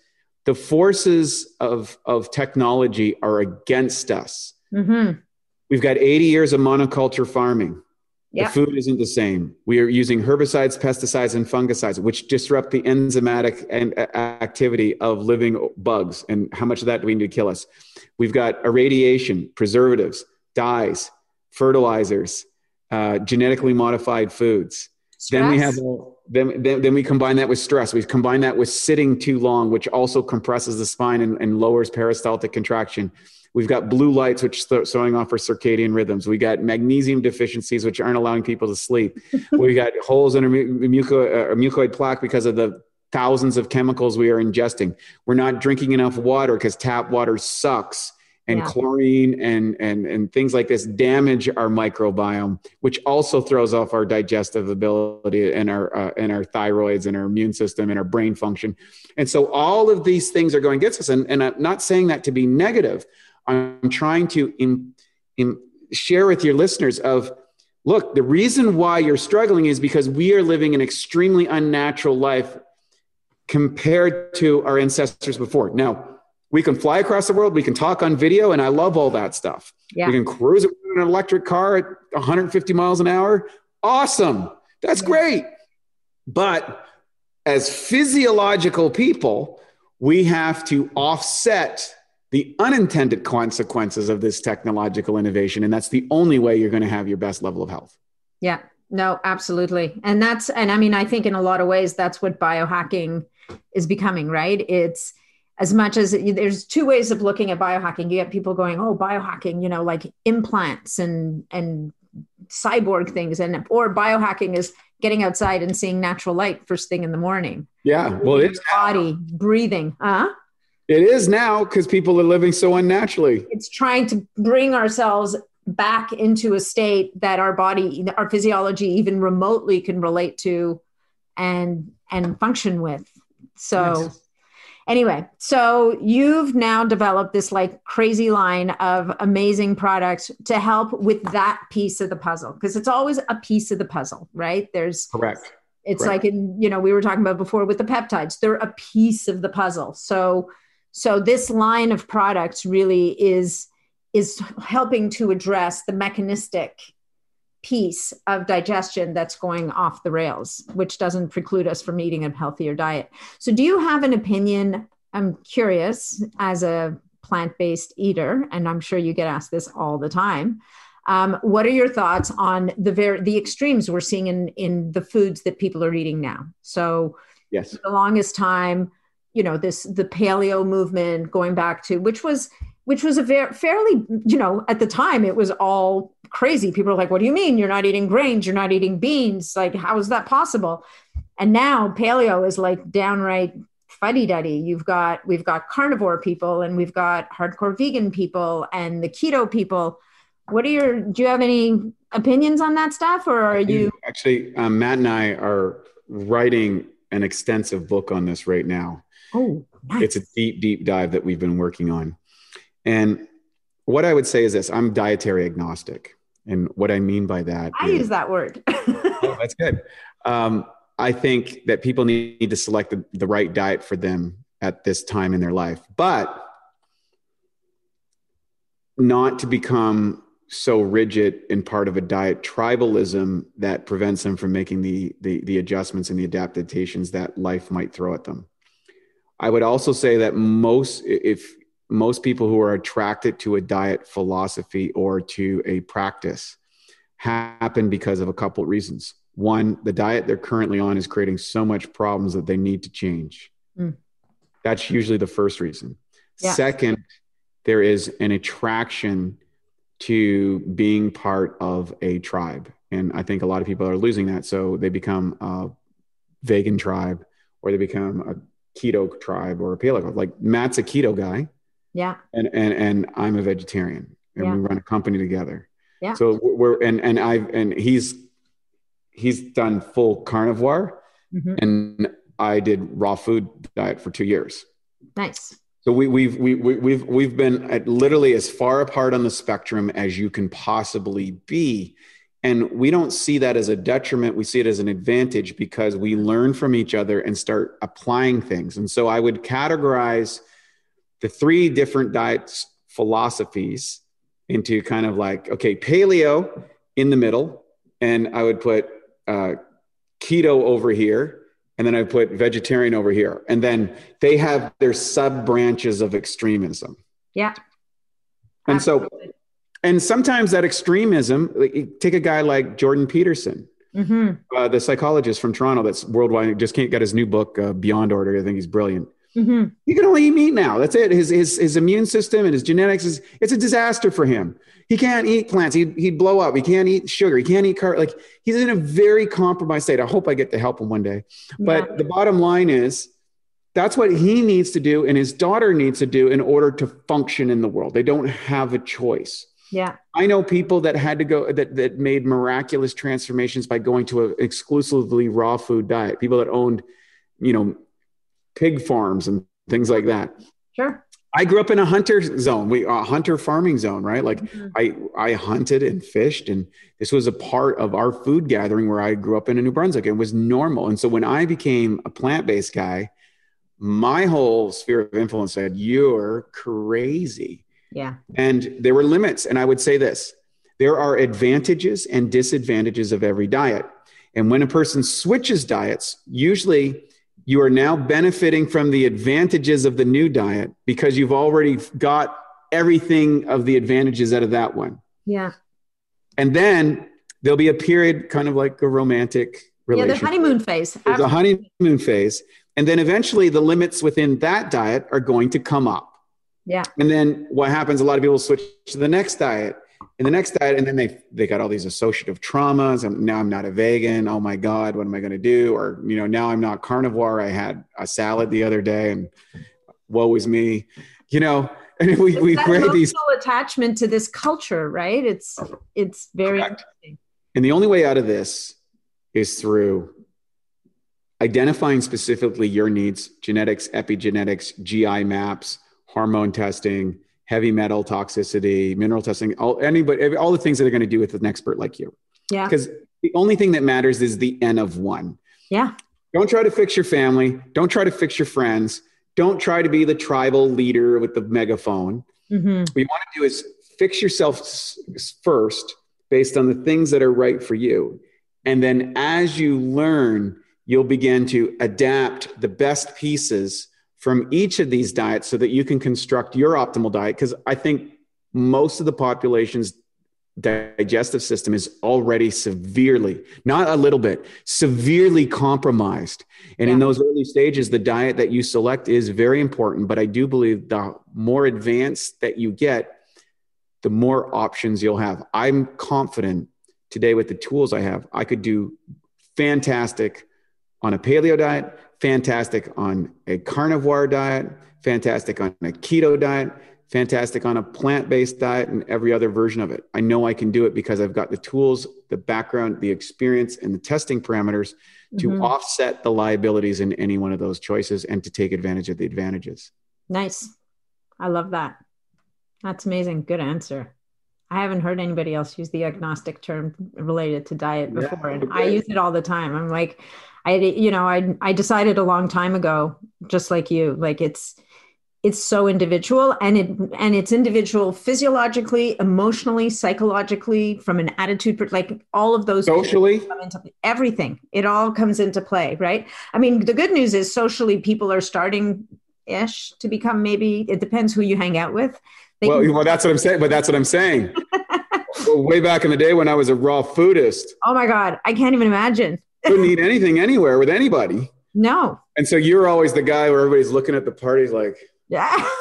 S2: the forces of of technology are against us. Mm-hmm. We've got 80 years of monoculture farming. Yep. The food isn't the same. We are using herbicides, pesticides, and fungicides, which disrupt the enzymatic and activity of living bugs. And how much of that do we need to kill us? We've got irradiation, preservatives, dyes, fertilizers, uh, genetically modified foods. Stress. Then we have then, then, then we combine that with stress. We combine that with sitting too long, which also compresses the spine and, and lowers peristaltic contraction. We've got blue lights, which are throwing off our circadian rhythms. We got magnesium deficiencies, which aren't allowing people to sleep. we got holes in our, muco, uh, mucoid plaque because of the thousands of chemicals we are ingesting. We're not drinking enough water because tap water sucks. And yeah. chlorine and, and, and things like this damage our microbiome, which also throws off our digestive ability and our, uh, and our thyroids and our immune system and our brain function. And so all of these things are going against us. And, and I'm not saying that to be negative. I'm trying to in, in share with your listeners of look, the reason why you're struggling is because we are living an extremely unnatural life compared to our ancestors before. Now, we can fly across the world, we can talk on video, and I love all that stuff. Yeah. We can cruise in an electric car at 150 miles an hour. Awesome. That's great. But as physiological people, we have to offset the unintended consequences of this technological innovation. And that's the only way you're going to have your best level of health.
S1: Yeah, no, absolutely. And that's, and I mean, I think in a lot of ways, that's what biohacking is becoming, right? It's, as much as there's two ways of looking at biohacking you get people going oh biohacking you know like implants and and cyborg things and or biohacking is getting outside and seeing natural light first thing in the morning
S2: yeah well it's
S1: body breathing huh
S2: it is now because people are living so unnaturally.
S1: It's trying to bring ourselves back into a state that our body, our physiology, even remotely can relate to and and function with. So anyway, so you've now developed this like crazy line of amazing products to help with that piece of the puzzle because it's always a piece of the puzzle, right? There's
S2: correct.
S1: It's
S2: correct.
S1: like in, you know, we were talking about before with the peptides, they're a piece of the puzzle. So so this line of products really is is helping to address the mechanistic piece of digestion that's going off the rails, which doesn't preclude us from eating a healthier diet. So, do you have an opinion? I'm curious as a plant based eater, and I'm sure you get asked this all the time. Um, what are your thoughts on the very the extremes we're seeing in in the foods that people are eating now? So,
S2: yes,
S1: the longest time you know this the paleo movement going back to which was which was a very fairly you know at the time it was all crazy. People are like what do you mean? You're not eating grains you're not eating beans. Like how is that possible? And now paleo is like downright fuddy-duddy. You've got we've got carnivore people and we've got hardcore vegan people and the keto people. What are your do you have any opinions on that stuff or are you
S2: actually um, matt and i are writing an extensive book on this right now
S1: Oh,
S2: nice. it's a deep, deep dive that we've been working on. And what I would say is this I'm dietary agnostic. And what I mean by that,
S1: I is, use that word.
S2: oh, that's good. Um, I think that people need to select the, the right diet for them at this time in their life, but not to become so rigid in part of a diet tribalism that prevents them from making the, the, the adjustments and the adaptations that life might throw at them. I would also say that most, if most people who are attracted to a diet philosophy or to a practice happen because of a couple of reasons. One, the diet they're currently on is creating so much problems that they need to change. Mm. That's usually the first reason. Yeah. Second, there is an attraction to being part of a tribe. And I think a lot of people are losing that. So they become a vegan tribe or they become a keto tribe or a paleo. Like Matt's a keto guy.
S1: Yeah.
S2: And and and I'm a vegetarian. And yeah. we run a company together.
S1: Yeah.
S2: So we're and and I've and he's he's done full carnivore mm-hmm. and I did raw food diet for two years.
S1: Nice.
S2: So we, we've we, we, we've we've been at literally as far apart on the spectrum as you can possibly be, and we don't see that as a detriment. We see it as an advantage because we learn from each other and start applying things. And so I would categorize the three different diets philosophies into kind of like okay, paleo in the middle, and I would put uh, keto over here and then I put vegetarian over here. And then they have their sub branches of extremism.
S1: Yeah.
S2: And so, and sometimes that extremism, like, take a guy like Jordan Peterson, mm-hmm. uh, the psychologist from Toronto that's worldwide, just can't get his new book, uh, Beyond Order. I think he's brilliant. Mm-hmm. He can only eat meat now. That's it. His, his, his immune system and his genetics is, it's a disaster for him. He can't eat plants. He'd, he'd blow up. He can't eat sugar. He can't eat car. Like he's in a very compromised state. I hope I get to help him one day. But yeah. the bottom line is that's what he needs to do and his daughter needs to do in order to function in the world. They don't have a choice.
S1: Yeah.
S2: I know people that had to go that that made miraculous transformations by going to an exclusively raw food diet. People that owned, you know, pig farms and things like that.
S1: Sure.
S2: I grew up in a hunter zone, we a hunter farming zone, right? Like mm-hmm. I I hunted and fished, and this was a part of our food gathering where I grew up in New Brunswick. It was normal, and so when I became a plant based guy, my whole sphere of influence said, "You're crazy."
S1: Yeah.
S2: And there were limits, and I would say this: there are advantages and disadvantages of every diet, and when a person switches diets, usually you are now benefiting from the advantages of the new diet because you've already got everything of the advantages out of that one.
S1: Yeah.
S2: And then there'll be a period kind of like a romantic relationship.
S1: Yeah, the honeymoon phase.
S2: The honeymoon phase. And then eventually the limits within that diet are going to come up.
S1: Yeah.
S2: And then what happens, a lot of people switch to the next diet and the next diet and then they they got all these associative traumas and now i'm not a vegan oh my god what am i going to do? Or you know now i'm not carnivore i had a salad the other day and woe is me you know? And we it's we create these
S1: attachment to this culture right? It's it's very
S2: and the only way out of this is through identifying specifically your needs genetics epigenetics gi maps hormone testing heavy metal toxicity, mineral testing, all anybody, all the things that are going to do with an expert like you.
S1: Yeah.
S2: Because the only thing that matters is the N of one.
S1: Yeah.
S2: Don't try to fix your family. Don't try to fix your friends. Don't try to be the tribal leader with the megaphone. Mm-hmm. What you want to do is fix yourself first based on the things that are right for you. And then as you learn, you'll begin to adapt the best pieces from each of these diets so that you can construct your optimal diet. Because I think most of the population's digestive system is already severely, not a little bit, severely compromised. And yeah. in those early stages, the diet that you select is very important. But I do believe the more advanced that you get, the more options you'll have. I'm confident today with the tools I have, I could do fantastic on a paleo diet, fantastic on a carnivore diet, fantastic on a keto diet, fantastic on a plant based diet, and every other version of it. I know I can do it because I've got the tools, the background, the experience, and the testing parameters to mm-hmm. offset the liabilities in any one of those choices and to take advantage of the advantages.
S1: Nice. I love that. That's amazing. Good answer. I haven't heard anybody else use the agnostic term related to diet before, yeah, and I use it all the time. I'm like, I, you know, I, I decided a long time ago, just like you, like it's, it's so individual and it and it's individual physiologically emotionally psychologically from an attitude like all of those
S2: socially?
S1: into, everything. It all comes into play right? I mean the good news is socially people are starting ish to become maybe it depends who you hang out with.
S2: They well, can- well that's what i'm saying but that's what i'm saying. Well, way back in the day when i was a raw foodist.
S1: Oh my god i can't even imagine
S2: couldn't eat anything anywhere with anybody
S1: no
S2: and so you're always the guy where everybody's looking at the parties like
S1: yeah.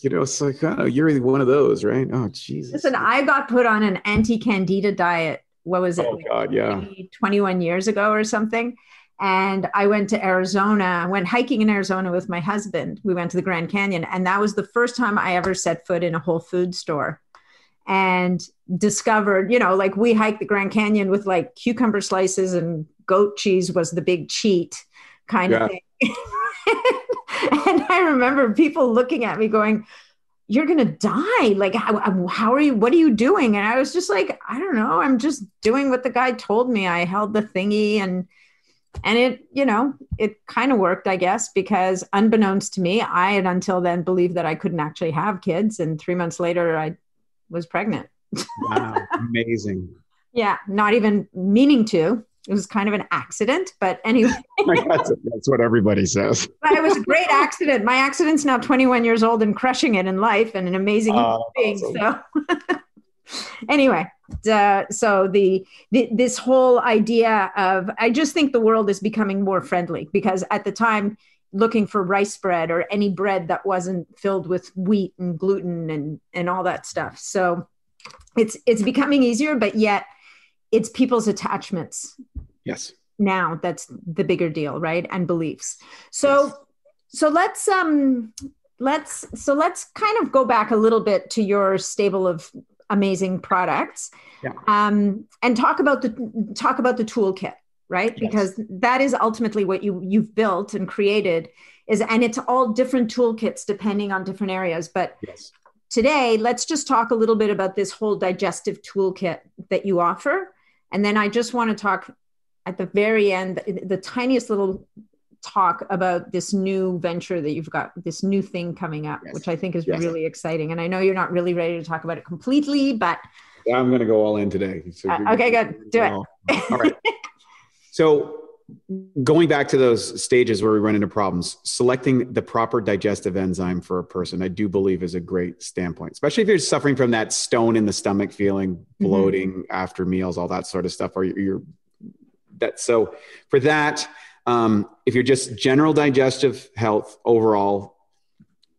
S2: you know, it's like, oh, you're one of those, right? Oh, Jesus.
S1: Listen, I got put on an anti candida diet. What was it?
S2: Oh, God, yeah.
S1: 21 years ago or something. And I went to Arizona, went hiking in Arizona with my husband. We went to the Grand Canyon. And that was the first time I ever set foot in a Whole Food store and discovered, you know, like we hiked the Grand Canyon with like cucumber slices and goat cheese was the big cheat kind yeah. of thing. and I remember people looking at me going, you're going to die. Like, how, how, are you? What are you doing? And I was just like, I don't know. I'm just doing what the guy told me. I held the thingy and, and it, you know, it kind of worked, I guess, because unbeknownst to me, I had until then believed that I couldn't actually have kids. And three months later, I was pregnant.
S2: Wow. Amazing.
S1: yeah. Not even meaning to it was kind of an accident, but anyway.
S2: that's, that's, what everybody says.
S1: but it was a great accident. My accident's now 21 years old and crushing it in life and an amazing uh, being. Awesome. So, anyway, uh, so the, the this whole idea of I just think the world is becoming more friendly because at the time looking for rice bread or any bread that wasn't filled with wheat and gluten and and all that stuff. So it's it's becoming easier, but yet it's people's attachments
S2: yes
S1: now that's the bigger deal right and beliefs so yes. so let's um let's so let's kind of go back a little bit to your stable of amazing products
S2: yeah.
S1: um and talk about the talk about the toolkit right yes. because that is ultimately what you you've built and created is and it's all different toolkits depending on different areas but
S2: yes.
S1: Today let's just talk a little bit about this whole digestive toolkit that you offer and then I just want to talk at the very end, the, tiniest little talk about this new venture that you've got, this new thing coming up, yes. which I think is yes. really exciting. And I know you're not really ready to talk about it completely, but
S2: I'm going to go all in today.
S1: So uh, okay, good. Do it. All
S2: right. so going back to those stages where we run into problems, selecting the proper digestive enzyme for a person, I do believe is a great standpoint, especially if you're suffering from that stone in the stomach feeling, mm-hmm. bloating mm-hmm. after meals, all that sort of stuff, or you're that. So for that, um, if you're just general digestive health overall,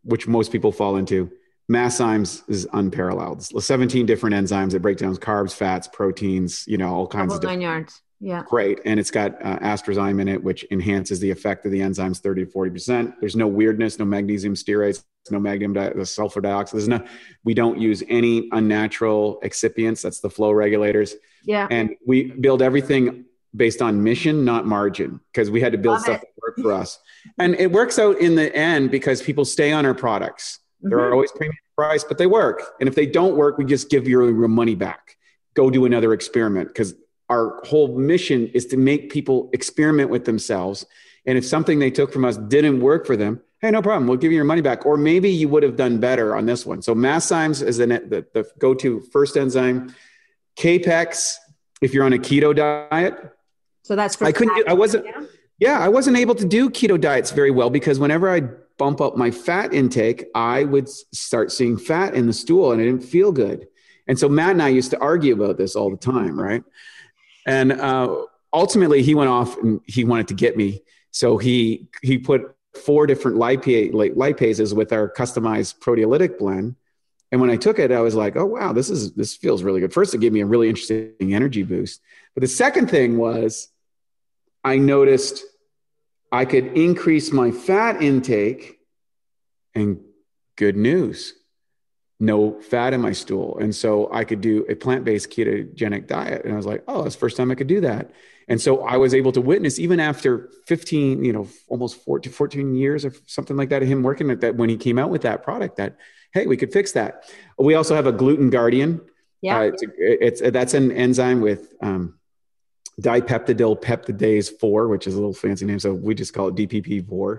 S2: which most people fall into, Masszymes is unparalleled. There's 17 different enzymes that break down carbs, fats, proteins, you know, all kinds
S1: Double
S2: of
S1: yards yeah.
S2: Great. And it's got uh, asparzyme in it, which enhances the effect of the enzymes 30 to 40%. There's no weirdness, no magnesium stearates, no magnesium, di- sulfur dioxide. There's no, we don't use any unnatural excipients. That's the flow regulators.
S1: Yeah.
S2: And we build everything based on mission, not margin, because we had to build Love stuff it. that worked for us. And it works out in the end because people stay on our products. Mm-hmm. They're always premium price, but they work. And if they don't work, we just give your money back. Go do another experiment because our whole mission is to make people experiment with themselves. And if something they took from us didn't work for them, hey, no problem. We'll give you your money back. Or maybe you would have done better on this one. So Masszymes is the, the, the go-to first enzyme. Kapex, if you're on a keto diet.
S1: So that's
S2: I couldn't. Do, I wasn't. Yeah, I wasn't able to do keto diets very well because whenever I bump up my fat intake, I would start seeing fat in the stool, and it didn't feel good. And so Matt and I used to argue about this all the time, right? And uh, ultimately, he went off and he wanted to get me. So he he put four different lipase, lipases with our customized proteolytic blend. And when I took it, I was like, "Oh wow, this is this feels really good." First, it gave me a really interesting energy boost. But the second thing was, I noticed I could increase my fat intake, and good news, no fat in my stool. And so I could do a plant based ketogenic diet. And I was like, oh, that's the first time I could do that. And so I was able to witness, even after 15, you know, almost 14, 14 years or something like that, of him working at that when he came out with that product, that, hey, we could fix that. We also have a gluten guardian.
S1: Yeah. Uh,
S2: it's, it's, that's an enzyme with, um, dipeptidyl peptidase 4 which is a little fancy name so we just call it dpp4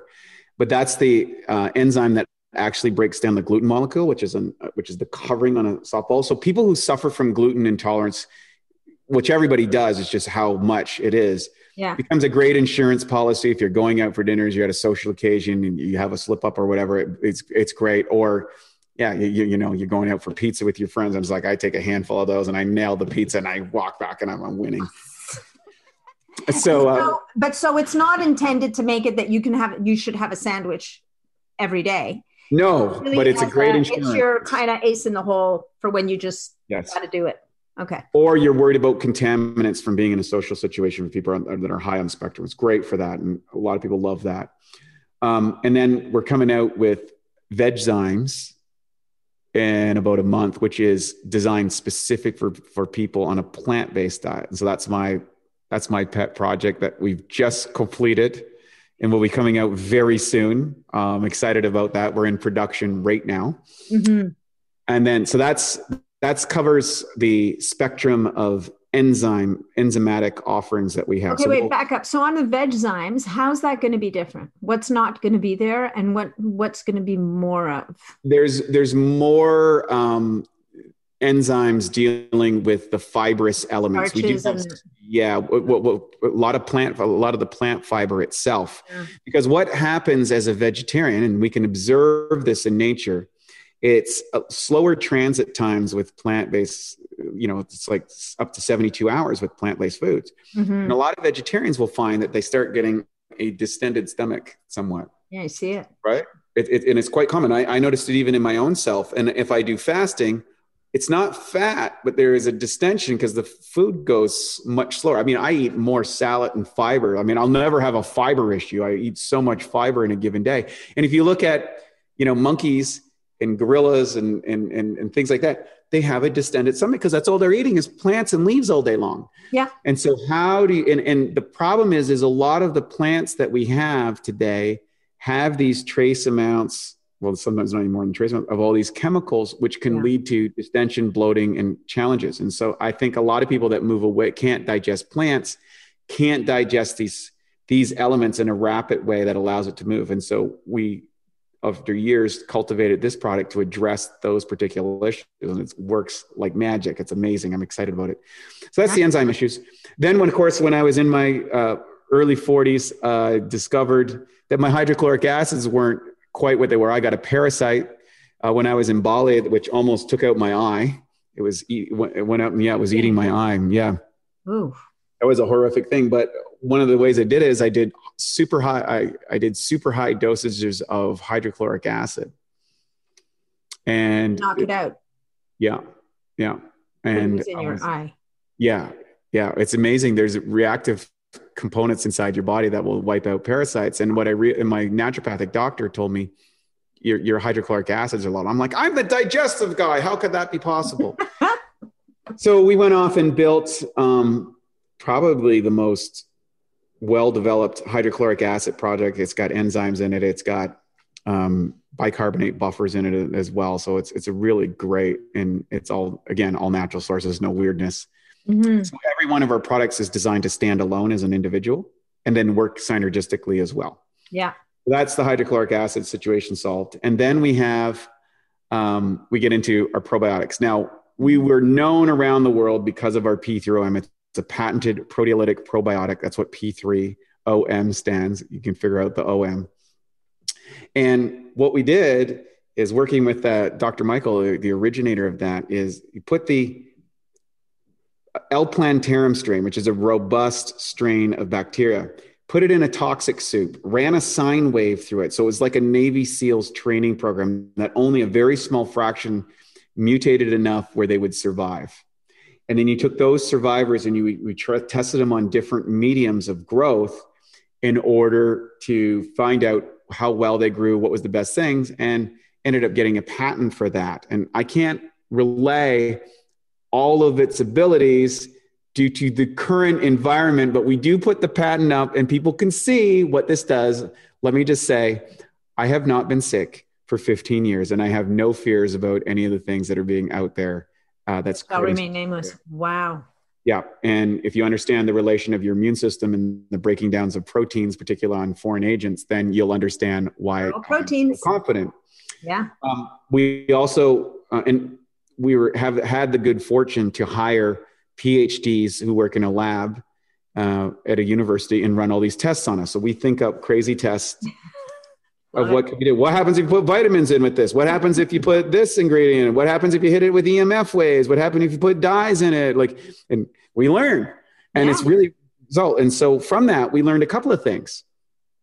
S2: but that's the uh, enzyme that actually breaks down the gluten molecule, which is an, which is the covering on a softball. So people who suffer from gluten intolerance, which everybody does, is just how much it is.
S1: Yeah.
S2: becomes a great insurance policy if you're going out for dinners, you're at a social occasion, and you have a slip up or whatever. It, it's it's great. Or yeah, you, you know, you're going out for pizza with your friends. I'm just like, I take a handful of those and I nail the pizza and I walk back and I'm, I'm winning. So, uh,
S1: So, but so it's not intended to make it that you can have you should have a sandwich every day.
S2: No,
S1: Really
S2: but it's a great insurance.
S1: It's your kind of ace in the hole for when you just
S2: yes.
S1: got to do it. Okay.
S2: Or you're worried about contaminants from being in a social situation with people that are high on the spectrum. It's great for that. And a lot of people love that. Um, and then we're coming out with Vegzymes in about a month, which is designed specific for, for people on a plant-based diet. And so that's my, that's my pet project that we've just completed and will be coming out very soon. I'm excited about that. We're in production right now.
S1: Mm-hmm.
S2: And then, so that's, that's covers the spectrum of enzyme, enzymatic offerings that we have.
S1: Okay,
S2: So
S1: wait,
S2: we'll-
S1: back up. So on the Vegzymes, how's that going to be different? What's not going to be there, and what what's going to be more of?
S2: there's there's more um, enzymes dealing with the fibrous elements.
S1: Starches
S2: have,
S1: and-
S2: yeah, what, what, what, a lot of plant, a lot of the plant fiber itself.
S1: Yeah.
S2: Because what happens as a vegetarian, and we can observe this in nature, it's a slower transit times with plant-based. You know, it's like up to 72 hours with plant-based foods.
S1: Mhm.
S2: And a lot of vegetarians will find that they start getting a distended stomach somewhat
S1: Yeah, I see it.
S2: right? It, it, and it's quite common. I, I noticed it even in my own self. And if I do fasting, it's not fat, but there is a distension because the food goes much slower. I mean, I eat more salad and fiber. I mean, I'll never have a fiber issue. I eat so much fiber in a given day. And if you look at, you know, monkeys and gorillas and, and, and, and things like that, they have a distended stomach because that's all they're eating is plants and leaves all day long.
S1: Yeah.
S2: And so how do you, and, and the problem is, is a lot of the plants that we have today have these trace amounts, well, sometimes not even more than trace amounts of all these chemicals, which can
S1: Yeah.
S2: lead to distension, bloating, and challenges. And so I think a lot of people that move away can't digest plants, can't digest these these elements in a rapid way that allows it to move. And so we, after years, cultivated this product to address those particular issues, and it works like magic. It's amazing. I'm excited about it. So that's the enzyme issues. Then, when of course, when I was in my uh, early 40s, uh, discovered that my hydrochloric acids weren't quite what they were. I got a parasite uh, when I was in Bali, which almost took out my eye. It was it went out and yeah, it was eating my eye. Yeah,
S1: Ooh.
S2: that was a horrific thing. But one of the ways I did it is I did super high. I, I did super high dosages of hydrochloric acid, and
S1: Knock it out.
S2: yeah, yeah,
S1: And in your
S2: was-
S1: eye.
S2: yeah, yeah, it's amazing. There's reactive components inside your body that will wipe out parasites. And what I re- and my naturopathic doctor told me, your your hydrochloric acids are low. I'm like, I'm the digestive guy. How could that be possible? so we went off and built um, probably the most well-developed hydrochloric acid project. It's got enzymes in it. It's got um, bicarbonate buffers in it as well. So it's it's a really great and it's all again all natural sources, no weirdness.
S1: Mhm.
S2: So every one of our products is designed to stand alone as an individual and then work synergistically as well.
S1: Yeah.
S2: That's the hydrochloric acid situation solved. And then we have, um, we get into our probiotics. Now, we were known around the world because of our P3OM. It's a patented proteolytic probiotic. That's what P3OM stands. You can figure out the OM. And what we did is working with uh, Dr. Michael, the- the originator of that, is you put the L. plantarum strain, which is a robust strain of bacteria, put it in a toxic soup, ran a sine wave through it. So it was like a Navy SEALs training program that only a very small fraction mutated enough where they would survive. And then you took those survivors and you we tested them on different mediums of growth in order to find out how well they grew, what was the best things, and ended up getting a patent for that. And I can't relay all of its abilities due to the current environment, but we do put the patent up and people can see what this does. Let me just say, I have not been sick for 15 years and I have no fears about any of the things that are being out there. Uh, that's
S1: I'll remain nameless. Wow.
S2: Yeah, and if you understand the relation of your immune system and the breaking downs of proteins, particularly on foreign agents, then you'll understand why
S1: proteins.
S2: I'm so confident.
S1: Yeah.
S2: Um, we also uh, and we were have had the good fortune to hire PhDs who work in a lab uh, at a university and run all these tests on us. So we think up crazy tests of what can you do. What happens if you put vitamins in with this? What happens if you put this ingredient in? What happens if you hit it with EMF waves? What happens if you put dyes in it? Like, and we learn, and yeah. it's really result. And so from that, we learned a couple of things.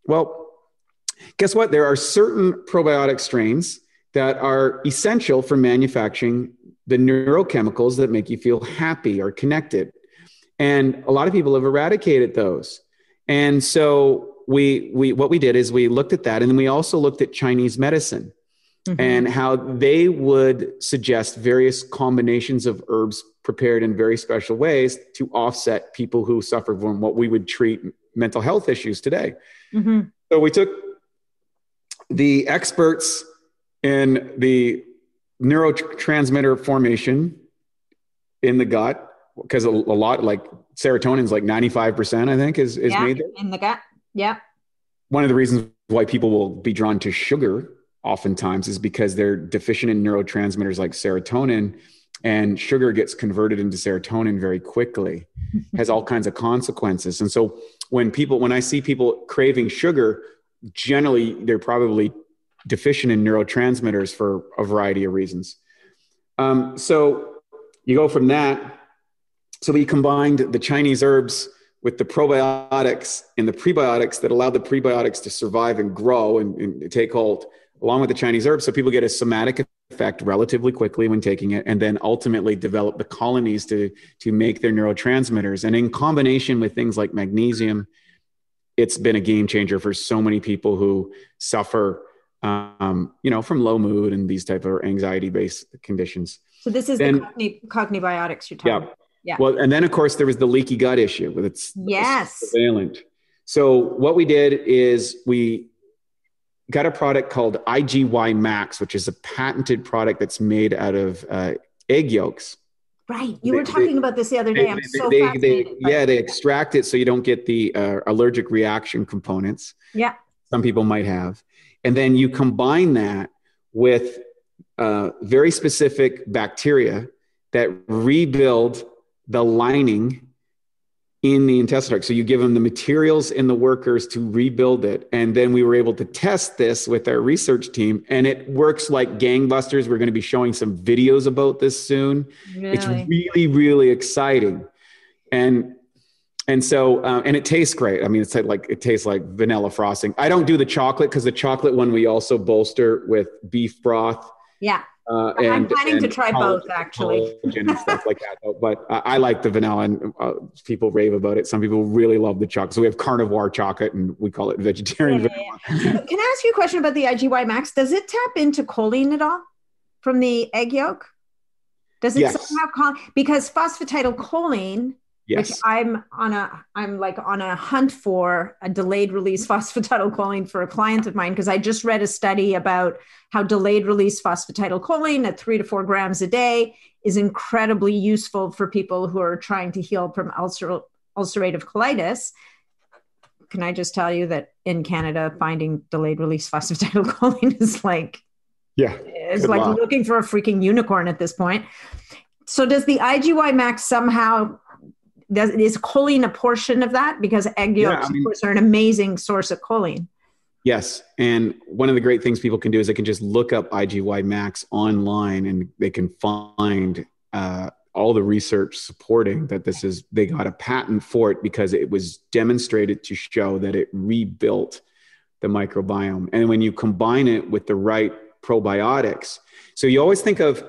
S2: Well, guess what? There are certain probiotic strains that are essential for manufacturing the neurochemicals that make you feel happy or connected. And a lot of people have eradicated those. And so we we what we did is we looked at that and then we also looked at chinese medicine mm-hmm. and how they would suggest various combinations of herbs prepared in very special ways to offset people who suffer from what we would treat mental health issues today mm-hmm. so we took the experts in the neurotransmitter formation in the gut because a, a, lot like serotonin is like 95% i think is, is
S1: yeah,
S2: made there.
S1: in the gut yeah.
S2: One of the reasons why people will be drawn to sugar oftentimes is because they're deficient in neurotransmitters like serotonin and sugar gets converted into serotonin very quickly has all kinds of consequences and so when people when i see people craving sugar generally they're probably deficient in neurotransmitters for a variety of reasons um, so you go from that so we combined the chinese herbs with the probiotics and the prebiotics that allow the prebiotics to survive and grow and, and, take hold along with the Chinese herbs. So people get a somatic effect relatively quickly when taking it, and then ultimately develop the colonies to, to make their neurotransmitters. And in combination with things like magnesium, it's been a game changer for so many people who suffer, um, you know, from low mood and these type of anxiety based conditions.
S1: So this is then, the cogni- cognibiotics you're talking
S2: yeah,
S1: about.
S2: Yeah. Well, and then of course there was the leaky gut issue with its
S1: yes
S2: prevalent. So what we did is we got a product called IGY Max, which is a patented product that's made out of uh, egg yolks.
S1: Right. You they, were talking they, about this the other day. I'm they, so they, fascinated.
S2: yeah, they extract it so you don't get the uh, allergic reaction components.
S1: Yeah.
S2: Some people might have. And then you combine that with uh, very specific bacteria that rebuild the lining in the intestinal tract. So you give them the materials and the workers to rebuild it. And then we were able to test this with our research team, and it works like gangbusters. We're going to be showing some videos about this soon. Really? It's really, really exciting. And and so uh, and it tastes great. I mean, it's like it tastes like vanilla frosting. I don't do the chocolate because the chocolate one we also bolster with beef broth.
S1: Yeah. Uh, and, I'm planning and to try both actually.
S2: and stuff like that. But I, I like the vanilla, and uh, people rave about it. Some people really love the chocolate. So we have carnivore chocolate, and we call it vegetarian. Yeah,
S1: yeah, yeah. Can I ask you a question about the IGY Max? Does it tap into choline at all from the egg yolk? Does it yes. somehow call because phosphatidylcholine Yes. Which I'm on a I'm like on a hunt for a delayed release phosphatidylcholine for a client of mine because I just read a study about how delayed release phosphatidylcholine at three to four grams a day is incredibly useful for people who are trying to heal from ulcer, ulcerative colitis. Can I just tell you that in Canada, finding delayed release phosphatidylcholine is like
S2: yeah,
S1: it's like luck. looking for a freaking unicorn at this point. So does the IGY Max somehow does, is choline a portion of that? Because egg yolks, yeah, I mean, of course, are an amazing source of choline.
S2: Yes. And one of the great things people can do is they can just look up IGY Max online and they can find uh, all the research supporting that this is, they got a patent for it because it was demonstrated to show that it rebuilt the microbiome. And when you combine it with the right probiotics, so you always think of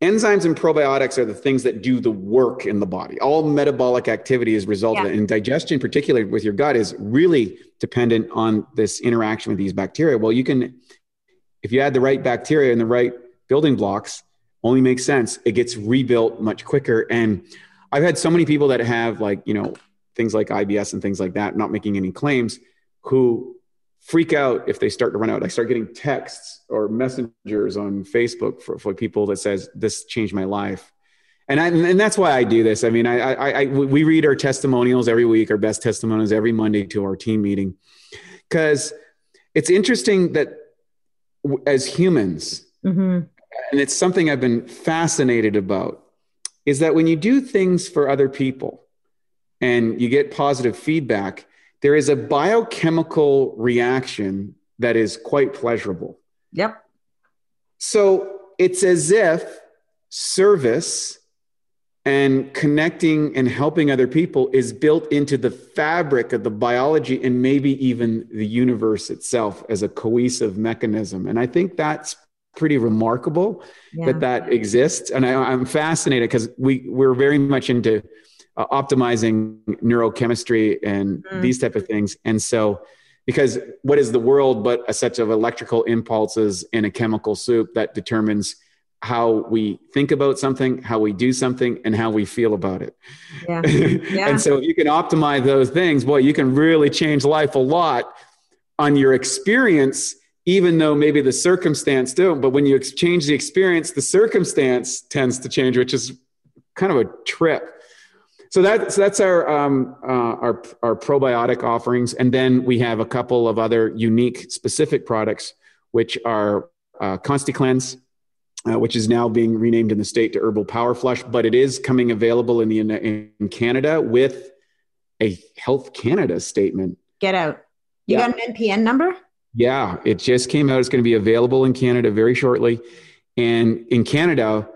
S2: enzymes and probiotics are the things that do the work in the body. All metabolic activity is resulted yeah. in digestion particularly with your gut is really dependent on this interaction with these bacteria. Well you can if you add the right bacteria and the right building blocks only makes sense. It gets rebuilt much quicker. And i've had so many people that have like you know things like ibs and things like that not making any claims who freak out if they start to run out. I start getting texts or messengers on Facebook for, for people that says this changed my life. and I, and that's why I do this. I mean, I, I, I, we read our testimonials every week, our best testimonials every Monday to our team meeting, because it's interesting that as humans, mm-hmm. and it's something I've been fascinated about, is that when you do things for other people and you get positive feedback, there is a biochemical reaction that is quite pleasurable.
S1: Yep.
S2: So it's as if service and connecting and helping other people is built into the fabric of the biology and maybe even the universe itself as a cohesive mechanism. And I think that's pretty remarkable yeah. that that exists. And I, am fascinated because we, we're very much into uh, optimizing neurochemistry and mm. these type of things. And so, because what is the world but a set of electrical impulses in a chemical soup that determines how we think about something, how we do something, and how we feel about it. Yeah. yeah. and so if you can optimize those things, boy, you can really change life a lot on your experience, even though maybe the circumstance don't. But when you change the experience, the circumstance tends to change, which is kind of a trip. So that so that's our um, uh, our our probiotic offerings, and then we have a couple of other unique, specific products, which are uh, ConstiCleanse, uh, which is now being renamed in the state to Herbal Power Flush, but it is coming available in the in Canada with a Health Canada statement.
S1: Get out! You yeah. got an NPN number?
S2: Yeah, it just came out. It's going to be available in Canada very shortly, and in Canada,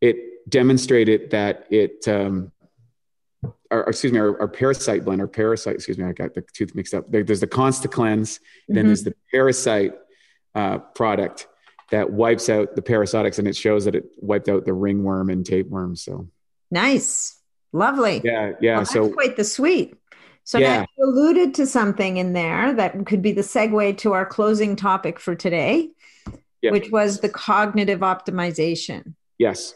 S2: it demonstrated that it um, or, excuse me, our, our, parasite blend, our parasite, excuse me, I got the tooth mixed up. There, there's the ConstiCleanse, mm-hmm. then there's the parasite uh, product that wipes out the parasitics and it shows that it wiped out the ringworm and tapeworm. So
S1: nice. Lovely.
S2: Yeah. Yeah. Well,
S1: so quite the sweet. So yeah. now you alluded to something in there that could be the segue to our closing topic for today, yeah. which was the cognitive optimization.
S2: Yes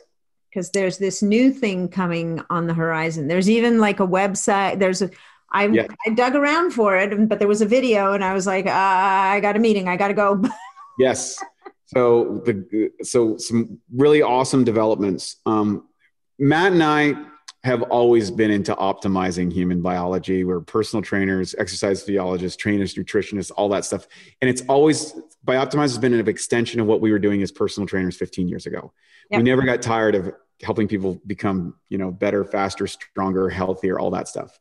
S1: because there's this new thing coming on the horizon. There's even like a website. There's a I, yeah. I dug around for it, but there was a video, and I was like, uh, I got a meeting. I got to go.
S2: yes. So the so some really awesome developments. Um, Matt and I have always been into optimizing human biology. We're personal trainers, exercise physiologists, trainers, nutritionists, all that stuff. And it's always Bioptimize has been an extension of what we were doing as personal trainers 15 years ago. Yep. We never got tired of helping people become you know better faster stronger healthier all that stuff.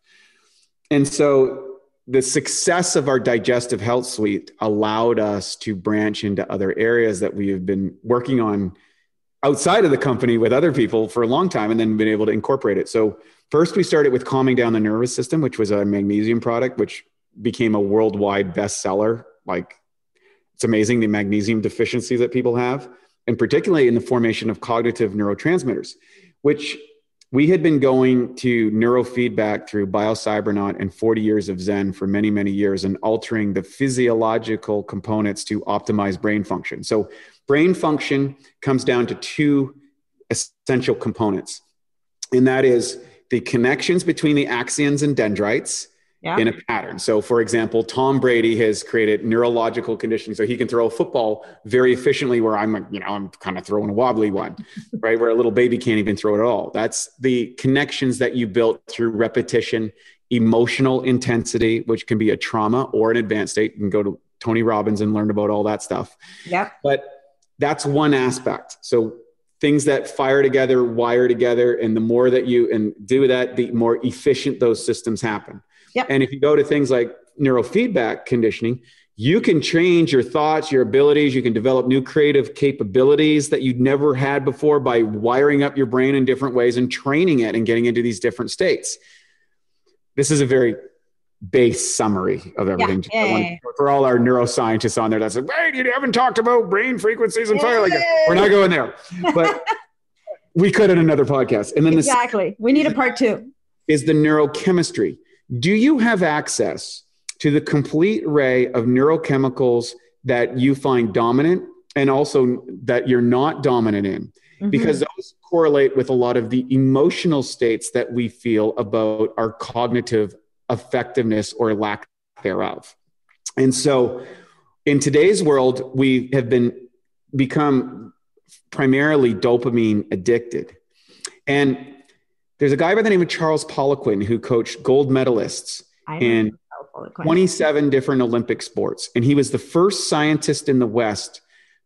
S2: And so the success of our digestive health suite allowed us to branch into other areas that we have been working on outside of the company with other people for a long time and then been able to incorporate it. So first we started with calming down the nervous system which was a magnesium product which became a worldwide bestseller. Like it's amazing the magnesium deficiency that people have and particularly in the formation of cognitive neurotransmitters, which we had been going to neurofeedback through biocybernaut and 40 years of Zen for many, many years and altering the physiological components to optimize brain function. So, brain function comes down to two essential components, and that is the connections between the axons and dendrites yeah. in a pattern. So, for example, Tom Brady has created neurological conditioning so he can throw a football very efficiently. Where I'm, you know, I'm kind of throwing a wobbly one, right? Where a little baby can't even throw it at all. That's the connections that you built through repetition, emotional intensity, which can be a trauma or an advanced state. You can go to Tony Robbins and learn about all that stuff.
S1: Yeah.
S2: But that's one aspect. So things that fire together, wire together, and the more that you and do that, the more efficient those systems happen.
S1: Yep.
S2: And if you go to things like neurofeedback conditioning, you can change your thoughts, your abilities. You can develop new creative capabilities that you'd never had before by wiring up your brain in different ways and training it and getting into these different states. This is a very base summary of everything. Yeah, yeah, yeah. For all our neuroscientists on there, that's like, wait, you haven't talked about brain frequencies and fire. Like, we're not going there, but we could in another podcast. And then
S1: exactly, we need a part two.
S2: Is the neurochemistry do you have access to the complete array of neurochemicals that you find dominant and also that you're not dominant in? Mm-hmm. Because those correlate with a lot of the emotional states that we feel about our cognitive effectiveness or lack thereof. And so in today's world, we have been become primarily dopamine addicted. And there's a guy by the name of Charles Poliquin who coached gold medalists in 27 different Olympic sports. And he was the first scientist in the West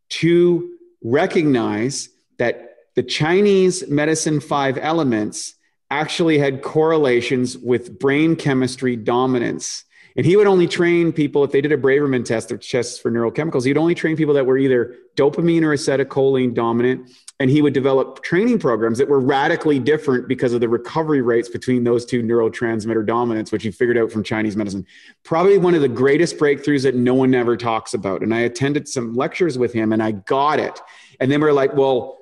S2: to recognize that the Chinese medicine five elements actually had correlations with brain chemistry dominance. And he would only train people if they did a Braverman test or tests for neurochemicals. He'd only train people that were either dopamine or acetylcholine dominant. And he would develop training programs that were radically different because of the recovery rates between those two neurotransmitter dominants, which he figured out from Chinese medicine. Probably one of the greatest breakthroughs that no one ever talks about. And I attended some lectures with him and I got it. And then we're like, well,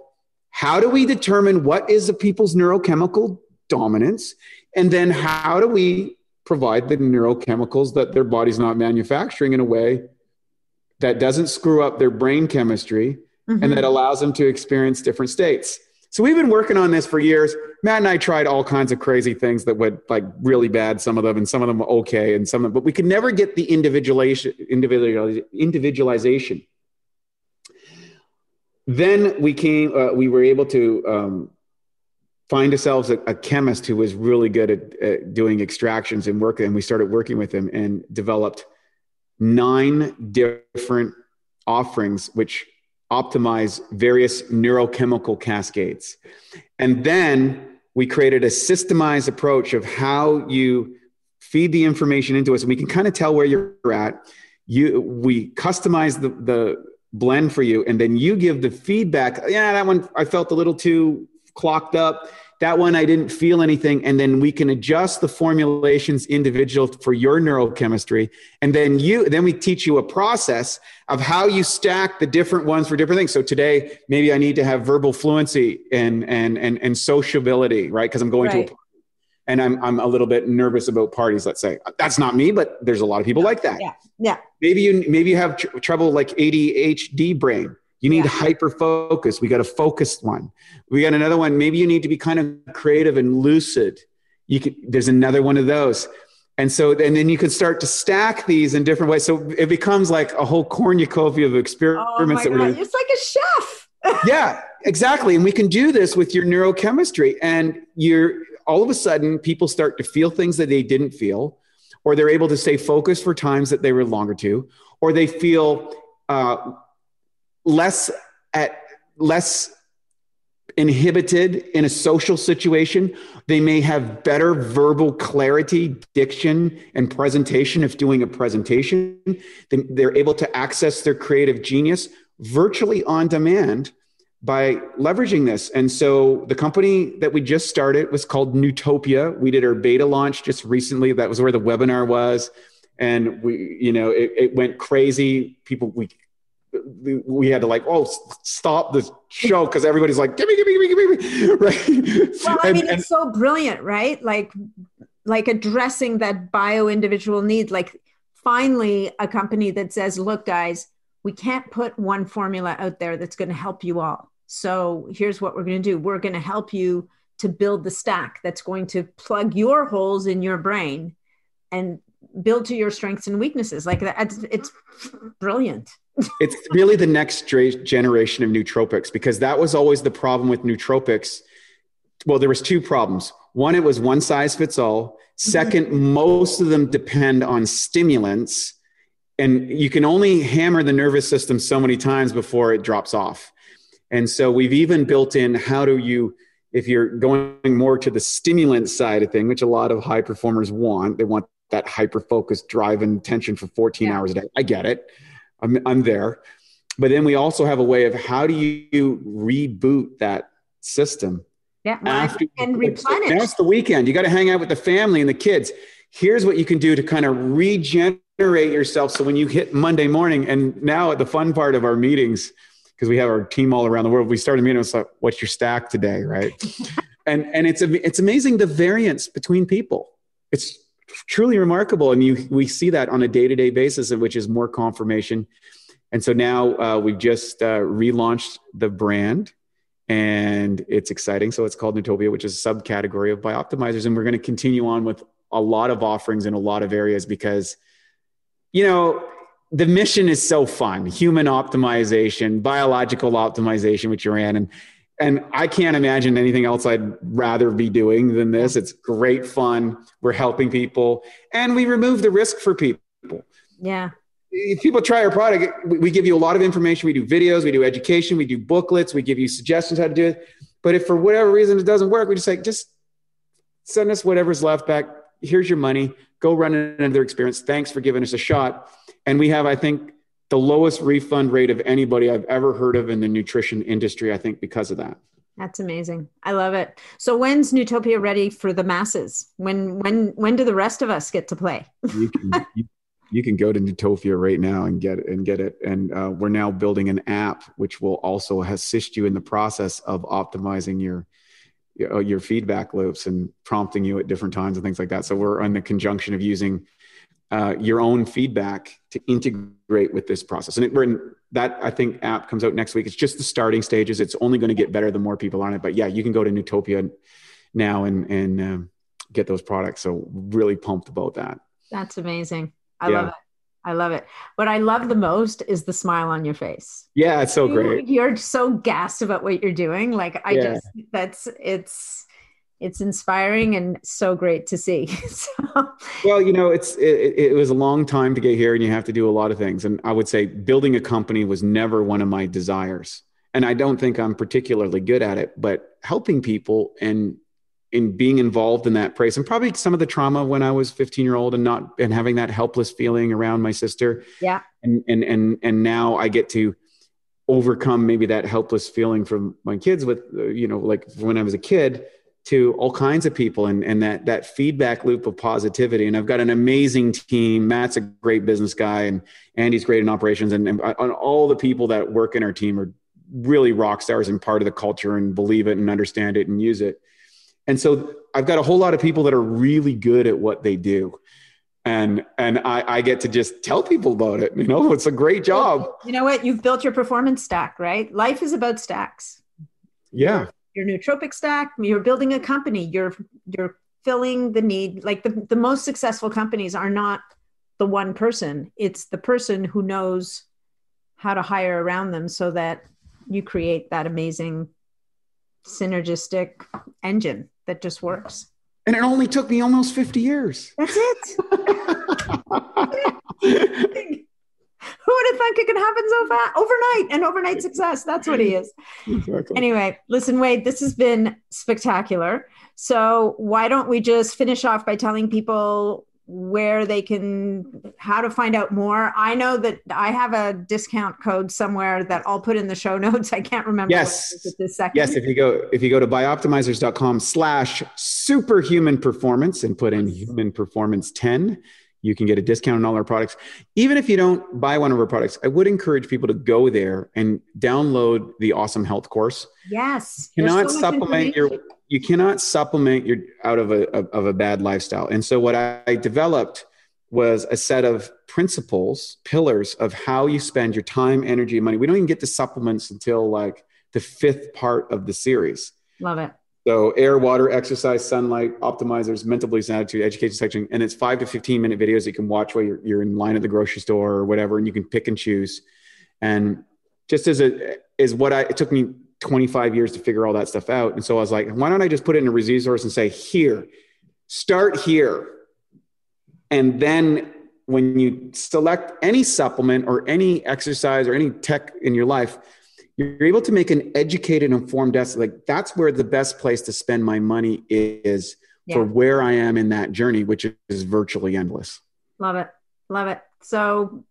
S2: how do we determine what is a people's neurochemical dominance? And then how do we provide the neurochemicals that their body's not manufacturing in a way that doesn't screw up their brain chemistry mm-hmm. and that allows them to experience different states? So we've been working on this for years. Matt and I tried all kinds of crazy things that went like really bad, some of them, and some of them were okay, and some of them, but we could never get the individualization, individualization then we came uh, we were able to um, find ourselves a, a, chemist who was really good at, at, doing extractions and work and we started working with him and developed nine different offerings which optimize various neurochemical cascades. And then we created a systemized approach of how you feed the information into us. And we can kind of tell where you're at. You we customize the the blend for you and then you give the feedback yeah that one i felt a little too clocked up that one i didn't feel anything and then we can adjust the formulations individual for your neurochemistry and then you then we teach you a process of how you stack the different ones for different things so today maybe i need to have verbal fluency and and and, and sociability right because i'm going right. to a party and I'm I'm a little bit nervous about parties. Let's say that's not me, but there's a lot of people like that.
S1: Yeah, yeah.
S2: Maybe you maybe you have tr- trouble like ADHD brain. You need yeah. hyper focus. We got a focused one. We got another one. Maybe you need to be kind of creative and lucid. You could. There's another one of those. And so, and then you can start to stack these in different ways. So it becomes like a whole cornucopia of experiments. Oh
S1: my God. It's like a chef.
S2: yeah, exactly. And we can do this with your neurochemistry. And you're all of a sudden people start to feel things that they didn't feel, or they're able to stay focused for times that they were longer to, or they feel uh, less at less inhibited in a social situation. They may have better verbal clarity, diction, and presentation if doing a presentation. They're able to access their creative genius virtually on demand by leveraging this. And so the company that we just started was called Nootopia. We did our beta launch just recently. That was where the webinar was. And we, you know, it, it went crazy. People, we, we had to like, oh, stop the show because everybody's like, give me, give me, give me, give me,
S1: right? Well, I mean, and, it's so brilliant, right? Like, like addressing that bio individual need. Like, finally, a company that says, look, guys, we can't put one formula out there that's going to help you all. So here's what we're going to do we're going to help you to build the stack that's going to plug your holes in your brain and build to your strengths and weaknesses. Like that, it's, it's brilliant.
S2: It's really the next generation of nootropics because that was always the problem with nootropics. Well, there was two problems. One, it was one size fits all. 2nd mm-hmm. most of them depend on stimulants, and you can only hammer the nervous system so many times before it drops off. And so we've even built in how do you, if you're going more to the stimulant side of thing, which a lot of high performers want, they want that hyper focused drive and attention for 14 yeah. hours a day. I get it. I'm, I'm there. But then we also have a way of how do you reboot that system?
S1: Yeah, after, and replenish.
S2: That's the weekend. You got to hang out with the family and the kids. Here's what you can do to kind of regenerate yourself. So when you hit Monday morning, and now at the fun part of our meetings, because we have our team all around the world. We started meeting. It's like, what's your stack today, right? and and it's it's amazing the variance between people. It's truly remarkable, and you we see that on a day to day basis, which is more confirmation. And so now uh, we've just uh, relaunched the brand, and it's exciting. So it's called Nootopia, which is a subcategory of BiOptimizers, and we're going to continue on with a lot of offerings in a lot of areas because, you know, the mission is so fun human optimization biological optimization which you're in and and I can't imagine anything else I'd rather be doing than this. It's great fun. We're helping people and we remove the risk for people.
S1: Yeah.
S2: If people try our product, we give you a lot of information. We do videos, we do education, we do booklets, we give you suggestions how to do it. But if for whatever reason it doesn't work, we just say, just send us whatever's left back. Here's your money. Go run another experience. Thanks for giving us a shot. And we have, I think, the lowest refund rate of anybody I've ever heard of in the nutrition industry, I think, because of that.
S1: That's amazing. I love it. So when's Nootopia ready for the masses? When when when do the rest of us get to play?
S2: you, can, you, you, can go to Nootopia right now and get it and get it. And uh, we're now building an app which will also assist you in the process of optimizing your your feedback loops and prompting you at different times and things like that. So we're on the conjunction of using uh, your own feedback to integrate with this process. And it, we're in, that I think app comes out next week. It's just the starting stages. It's only going to get better the more people on it. But yeah, you can go to Nootopia now and and um, get those products. So really pumped about that.
S1: That's amazing. I yeah. love it. I love it. What I love the most is the smile on your face.
S2: Yeah, it's so great.
S1: You're so gassed about what you're doing. Like I yeah. just that's it's it's inspiring and so great to see. so.
S2: Well, you know, it's it, it, was a long time to get here, and you have to do a lot of things. And I would say building a company was never one of my desires, and I don't think I'm particularly good at it. But helping people and in being involved in that place, and probably some of the trauma when I was 15 year old and not and having that helpless feeling around my sister.
S1: Yeah.
S2: And and and and now I get to overcome maybe that helpless feeling from my kids with you know like when I was a kid to all kinds of people and, and that that feedback loop of positivity. And I've got an amazing team. Matt's a great business guy and Andy's great in operations and, and, and all the people that work in our team are really rock stars and part of the culture and believe it and understand it and use it. And so I've got a whole lot of people that are really good at what they do. And and I, I get to just tell people about it. You know, it's a great job.
S1: You know what? You've built your performance stack, right? Life is about stacks.
S2: Yeah
S1: your nootropic stack you're building a company you're you're filling the need like the, the most successful companies are not the one person it's the person who knows how to hire around them so that you create that amazing synergistic engine that just works.
S2: And it only took me almost 50 years.
S1: That's it who would have thought it could happen so fast overnight and overnight success. That's what he is. Exactly. anyway listen wade this has been spectacular. So why don't we just finish off by telling people where they can how to find out more? I know that i have a discount code somewhere that i'll put in the show notes. I can't remember
S2: yes. this second. yes if you go if you go to bioptimizers.com slash superhuman performance and put in human performance 10 you can get a discount on all our products. Even if you don't buy one of our products, I would encourage people to go there and download the awesome health course.
S1: Yes.
S2: You cannot so supplement your you cannot supplement your out of a of a bad lifestyle. And so what I developed was a set of principles, pillars of how you spend your time, energy, and money. We don't even get to supplements until like the fifth part of the series.
S1: Love it.
S2: So air, water, exercise, sunlight, optimizers, mental beliefs and attitude, education section. And it's five to 15 minute videos you can watch while you're, you're in line at the grocery store or whatever, and you can pick and choose. And just as a, is what I, it took me 25 years to figure all that stuff out. And so I was like, why don't I just put it in a resource and say, here, start here. And then when you select any supplement or any exercise or any tech in your life, you're able to make an educated, informed decision. Like that's where the best place to spend my money is yeah. for where I am in that journey, which is virtually endless.
S1: Love it, love it. So,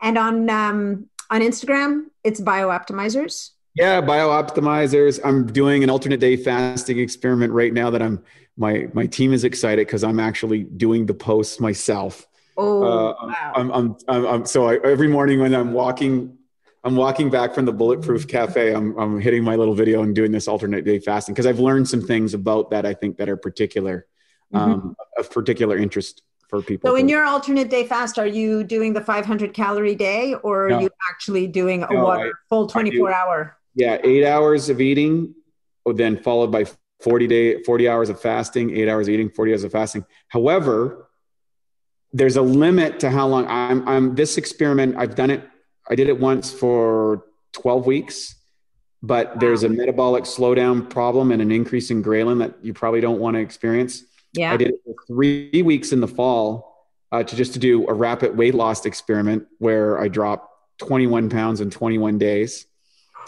S1: and on um, on Instagram, it's BiOptimizers.
S2: Yeah, BiOptimizers. I'm doing an alternate day fasting experiment right now. That I'm my my team is excited because I'm actually doing the posts myself.
S1: Oh, uh, wow.
S2: I'm, I'm, I'm, I'm, so I, every morning when I'm walking I'm walking back from the Bulletproof Cafe. I'm, I'm hitting my little video and doing this alternate day fasting because I've learned some things about that I think that are particular, mm-hmm. um, of particular interest for people.
S1: So, in your alternate day fast, are you doing the 500 calorie day or are no. you actually doing a no, water, I, full 24 hour?
S2: Yeah, eight hours of eating, then followed by 40 day, 40 hours of fasting, eight hours of eating, 40 hours of fasting. However, there's a limit to how long I'm, I'm this experiment. I've done it I did it once for 12 weeks. but there's a metabolic slowdown problem and an increase in ghrelin that you probably don't want to experience.
S1: Yeah.
S2: I did it for three weeks in the fall uh, to just to do a rapid weight loss experiment where I dropped 21 pounds in 21 days,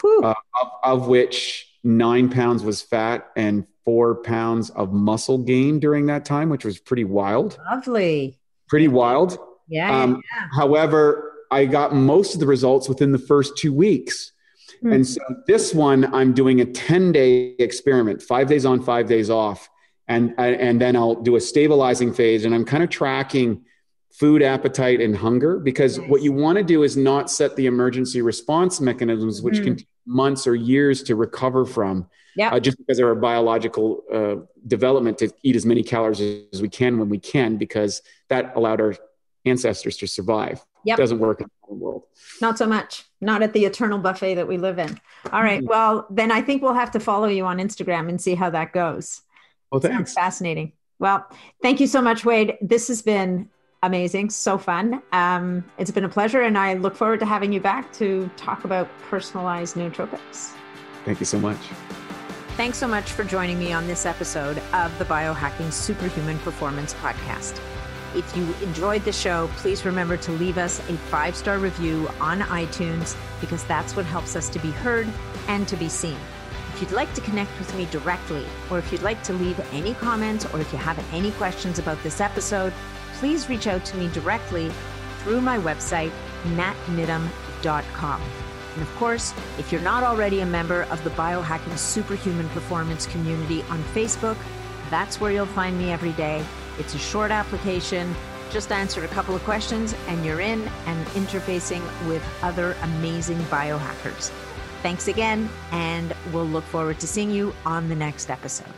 S2: uh, of, of which nine pounds was fat and four pounds of muscle gain during that time, which was pretty wild.
S1: Lovely.
S2: Pretty wild.
S1: Yeah. Um, yeah.
S2: However, I got most of the results within the first two weeks. Mm-hmm. And so this one, I'm doing a 10 day experiment, five days on, five days off. And, and then I'll do a stabilizing phase. And I'm kind of tracking food appetite and hunger because nice. what you want to do is not set the emergency response mechanisms, which mm. can take months or years to recover from. Uh, just because of our biological uh, development to eat as many calories as we can when we can, because that allowed our ancestors to survive.
S1: Yep.
S2: It doesn't work in the world.
S1: Not so much. Not at the eternal buffet that we live in. All right. Mm-hmm. Well, then I think we'll have to follow you on Instagram and see how that goes.
S2: Well, thanks.
S1: Sounds fascinating. Well, thank you so much, Wade. This has been amazing, so fun. Um, it's been a pleasure, and I look forward to having you back to talk about personalized nootropics.
S2: Thank you so much.
S1: Thanks so much for joining me on this episode of the Biohacking Superhuman Performance Podcast. If you enjoyed the show, please remember to leave us a five star review on iTunes because that's what helps us to be heard and to be seen. If you'd like to connect with me directly, or if you'd like to leave any comments, or if you have any questions about this episode, please reach out to me directly through my website, natniddam.com. And of course, if you're not already a member of the Biohacking Superhuman Performance community on Facebook, that's where you'll find me every day. It's a short application, just answer a couple of questions, and you're in and interfacing with other amazing biohackers. Thanks again, and we'll look forward to seeing you on the next episode.